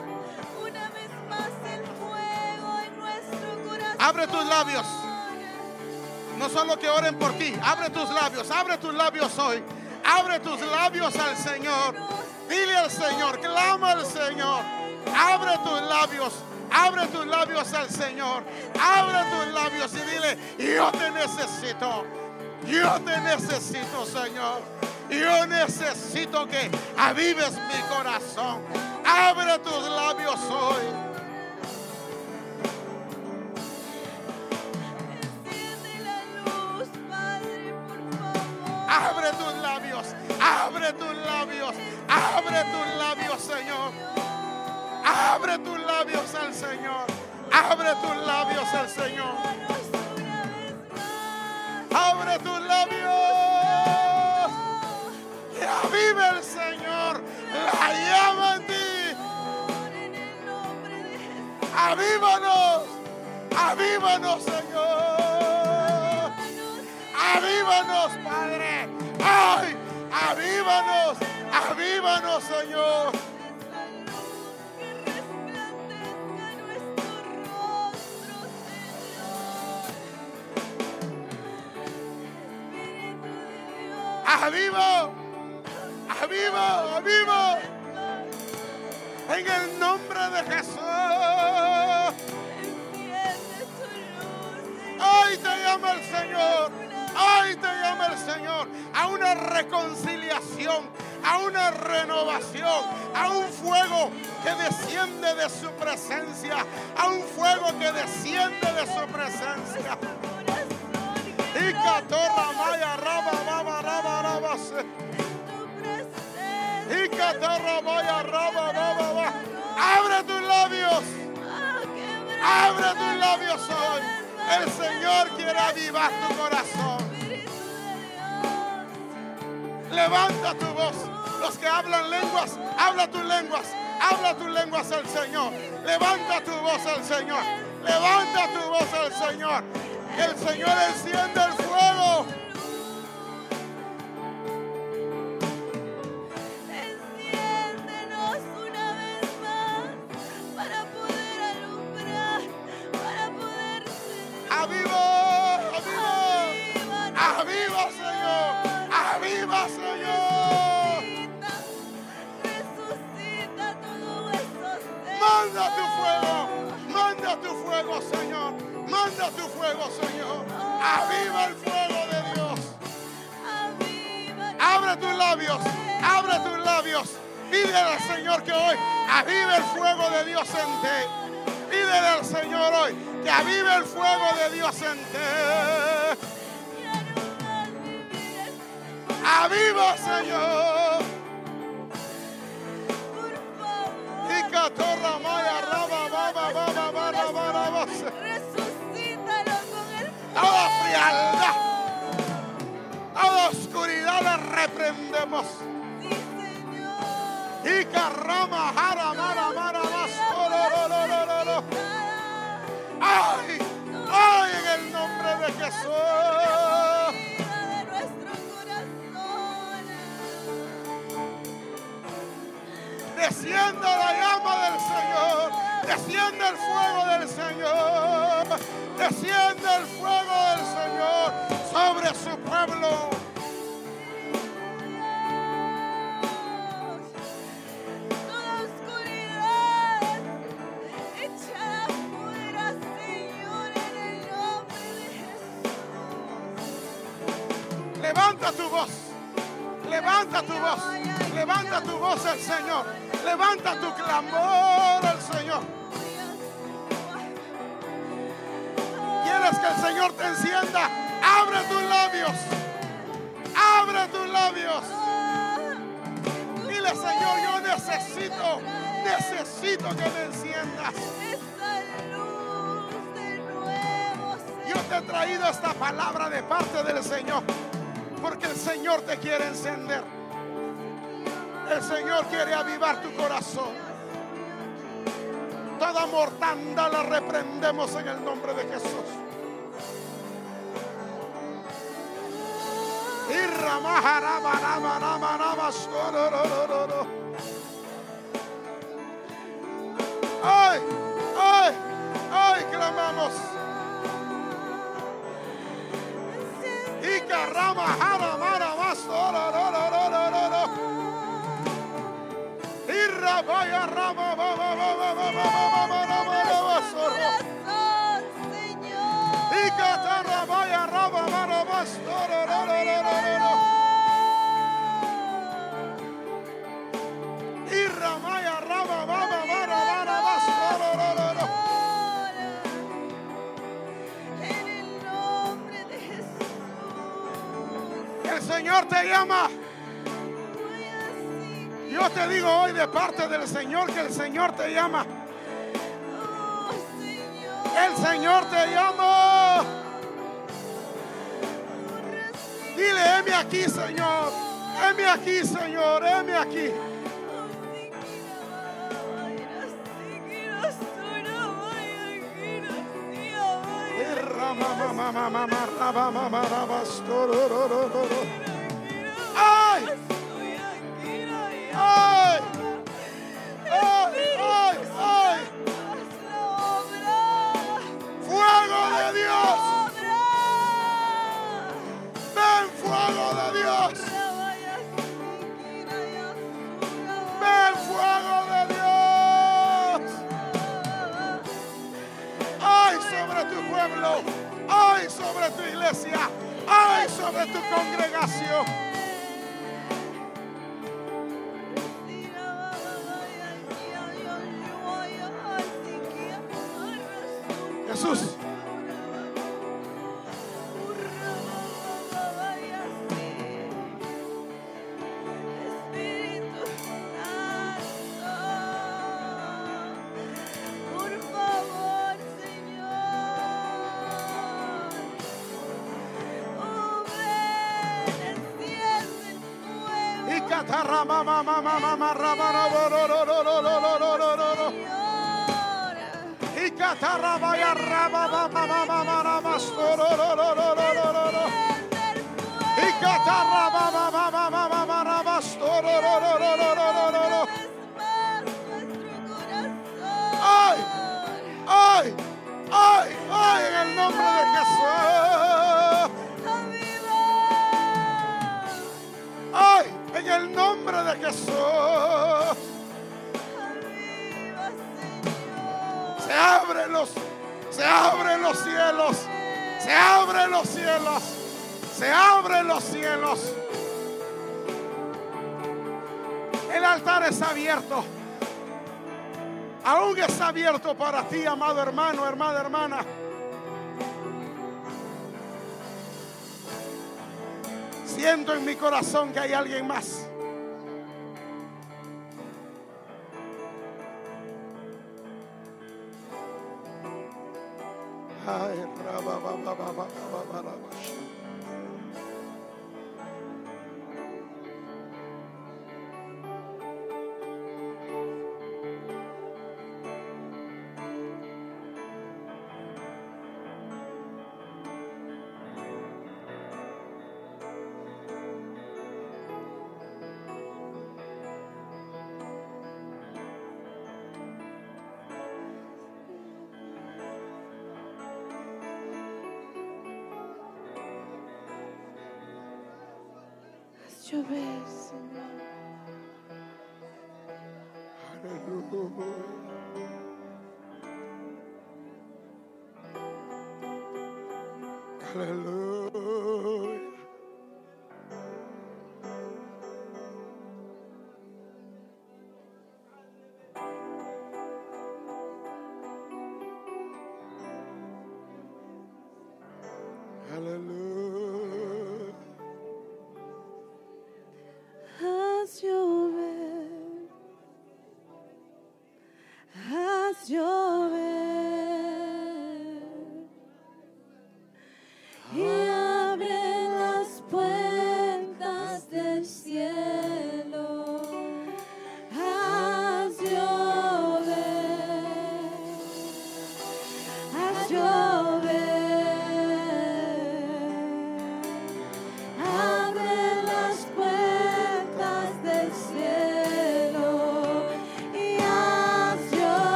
una vez más el fuego en nuestro corazón. Abre tus labios. No solo que oren por ti, abre tus labios, abre tus labios hoy. Abre tus labios al Señor. Dile al Señor, clama al Señor. Abre tus labios. Abre tus labios al Señor. Abre tus labios y dile, yo te necesito. Yo te necesito, Señor. Yo necesito que avives mi corazón. Abre tus labios hoy. Abre tus labios, abre tus labios, abre tus labios, Señor. Abre tus labios al Señor. Abre tus labios al Señor. Abre tus labios. Que avive el Señor. La llama en ti. Avívanos. Avívanos, Señor. Avívanos, Padre. Ay, avívanos. Avívanos, Señor. Aviva. Aviva, aviva. En el nombre de Jesús. Ay, te llama el Señor. Ay, te llama el Señor a una reconciliación, a una renovación, a un fuego que desciende de su presencia, a un fuego que desciende de su presencia. Y catorra maya raba baba raba raba. Y catorra maya raba baba. Abre tus labios. Abre tus labios hoy. El Señor quiere avivar tu corazón. Levanta tu voz. Los que hablan lenguas, habla tus lenguas. Habla tus lenguas al Señor. Levanta tu voz al Señor. Levanta tu voz al Señor. El Señor encienda el fuego. Pídele al Señor que hoy avive el fuego de Dios en ti. Pídele al Señor hoy que avive el fuego de Dios en ti. Aviva, Señor. Y catorra maya, raba, baba, baba, baba, baba, Resucítalo con el Toda frialdad, toda oscuridad la reprendemos. Carrama, jara, mara, mara, más. Ay, ay, en el nombre de Jesús. Descienda la llama del Señor. Descienda el fuego del Señor. Descienda el fuego del Señor sobre su pueblo. tu voz. Levanta tu voz. Levanta tu voz al Señor. Levanta tu clamor al Señor. ¿Quieres que el Señor te encienda? Abre tus labios. Abre tus labios. Dile, Señor, yo necesito, necesito que me enciendas. Yo te he traído esta palabra de parte del Señor porque el Señor te quiere encender. El Señor quiere avivar tu corazón. Toda mortandad la reprendemos en el nombre de Jesús. ¡Ay! ¡Ay! ¡Ay! clamamos. vaya rama, vaya, vaya, vaya, El Señor te llama. Yo te digo hoy de parte del Señor que el Señor te llama. El Señor te llama. Dile, heme aquí, Señor. Heme aquí, Señor. Heme aquí. Iglesia! ¡Ay, sobre tu congregación! Jesús. ¡Ay! En el nombre de Jesús. regresó. Se abren los, se abren los cielos, se abren los cielos, se abren los cielos. El altar está abierto. Aún está abierto para ti, amado hermano, hermana, hermana. Siento en mi corazón que hay alguien más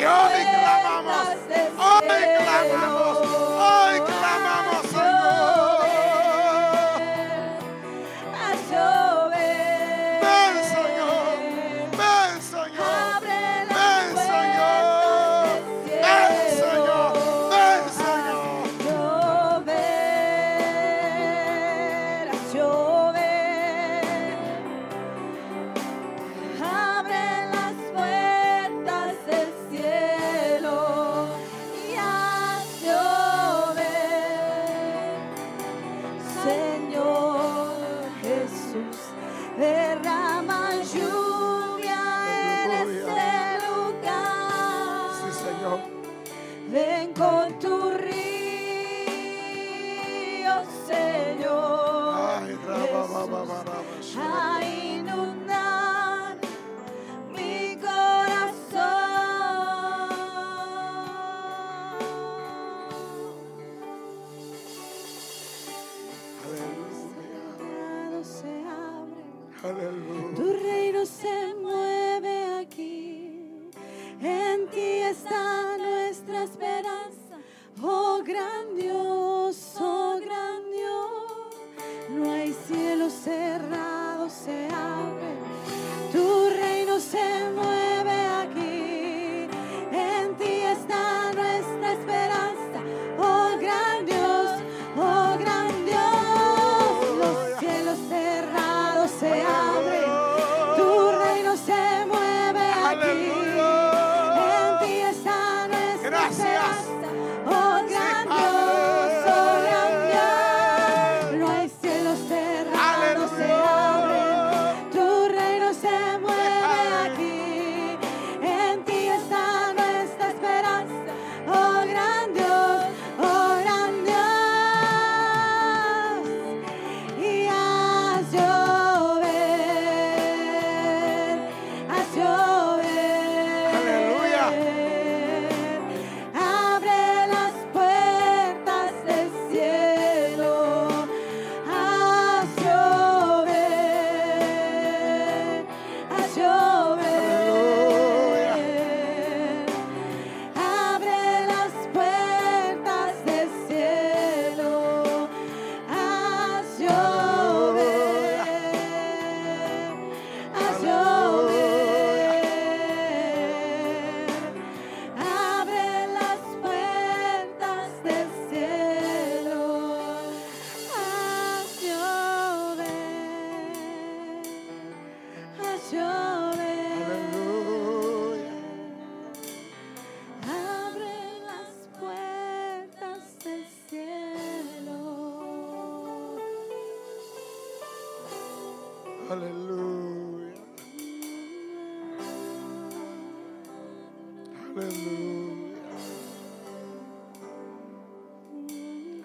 grande homem.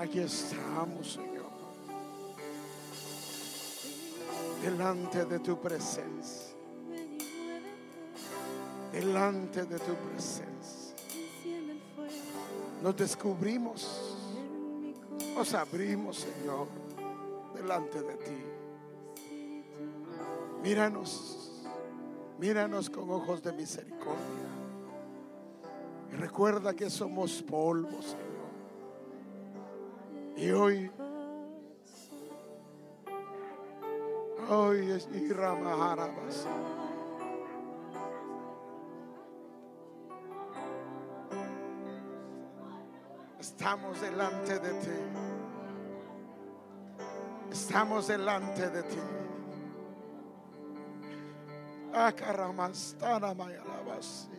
aquí estamos, Señor, delante de tu presencia, delante de tu presencia. Nos descubrimos, nos abrimos, Señor, delante de ti. Míranos, míranos con ojos de misericordia. Y recuerda que somos polvos, Señor. Y hoy, hoy es Iramaharabas. Estamos delante de ti. Estamos delante de ti. Akaramastana Mayalabasi.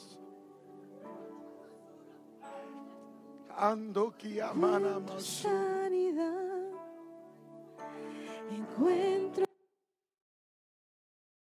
ando sanidad. Encuentro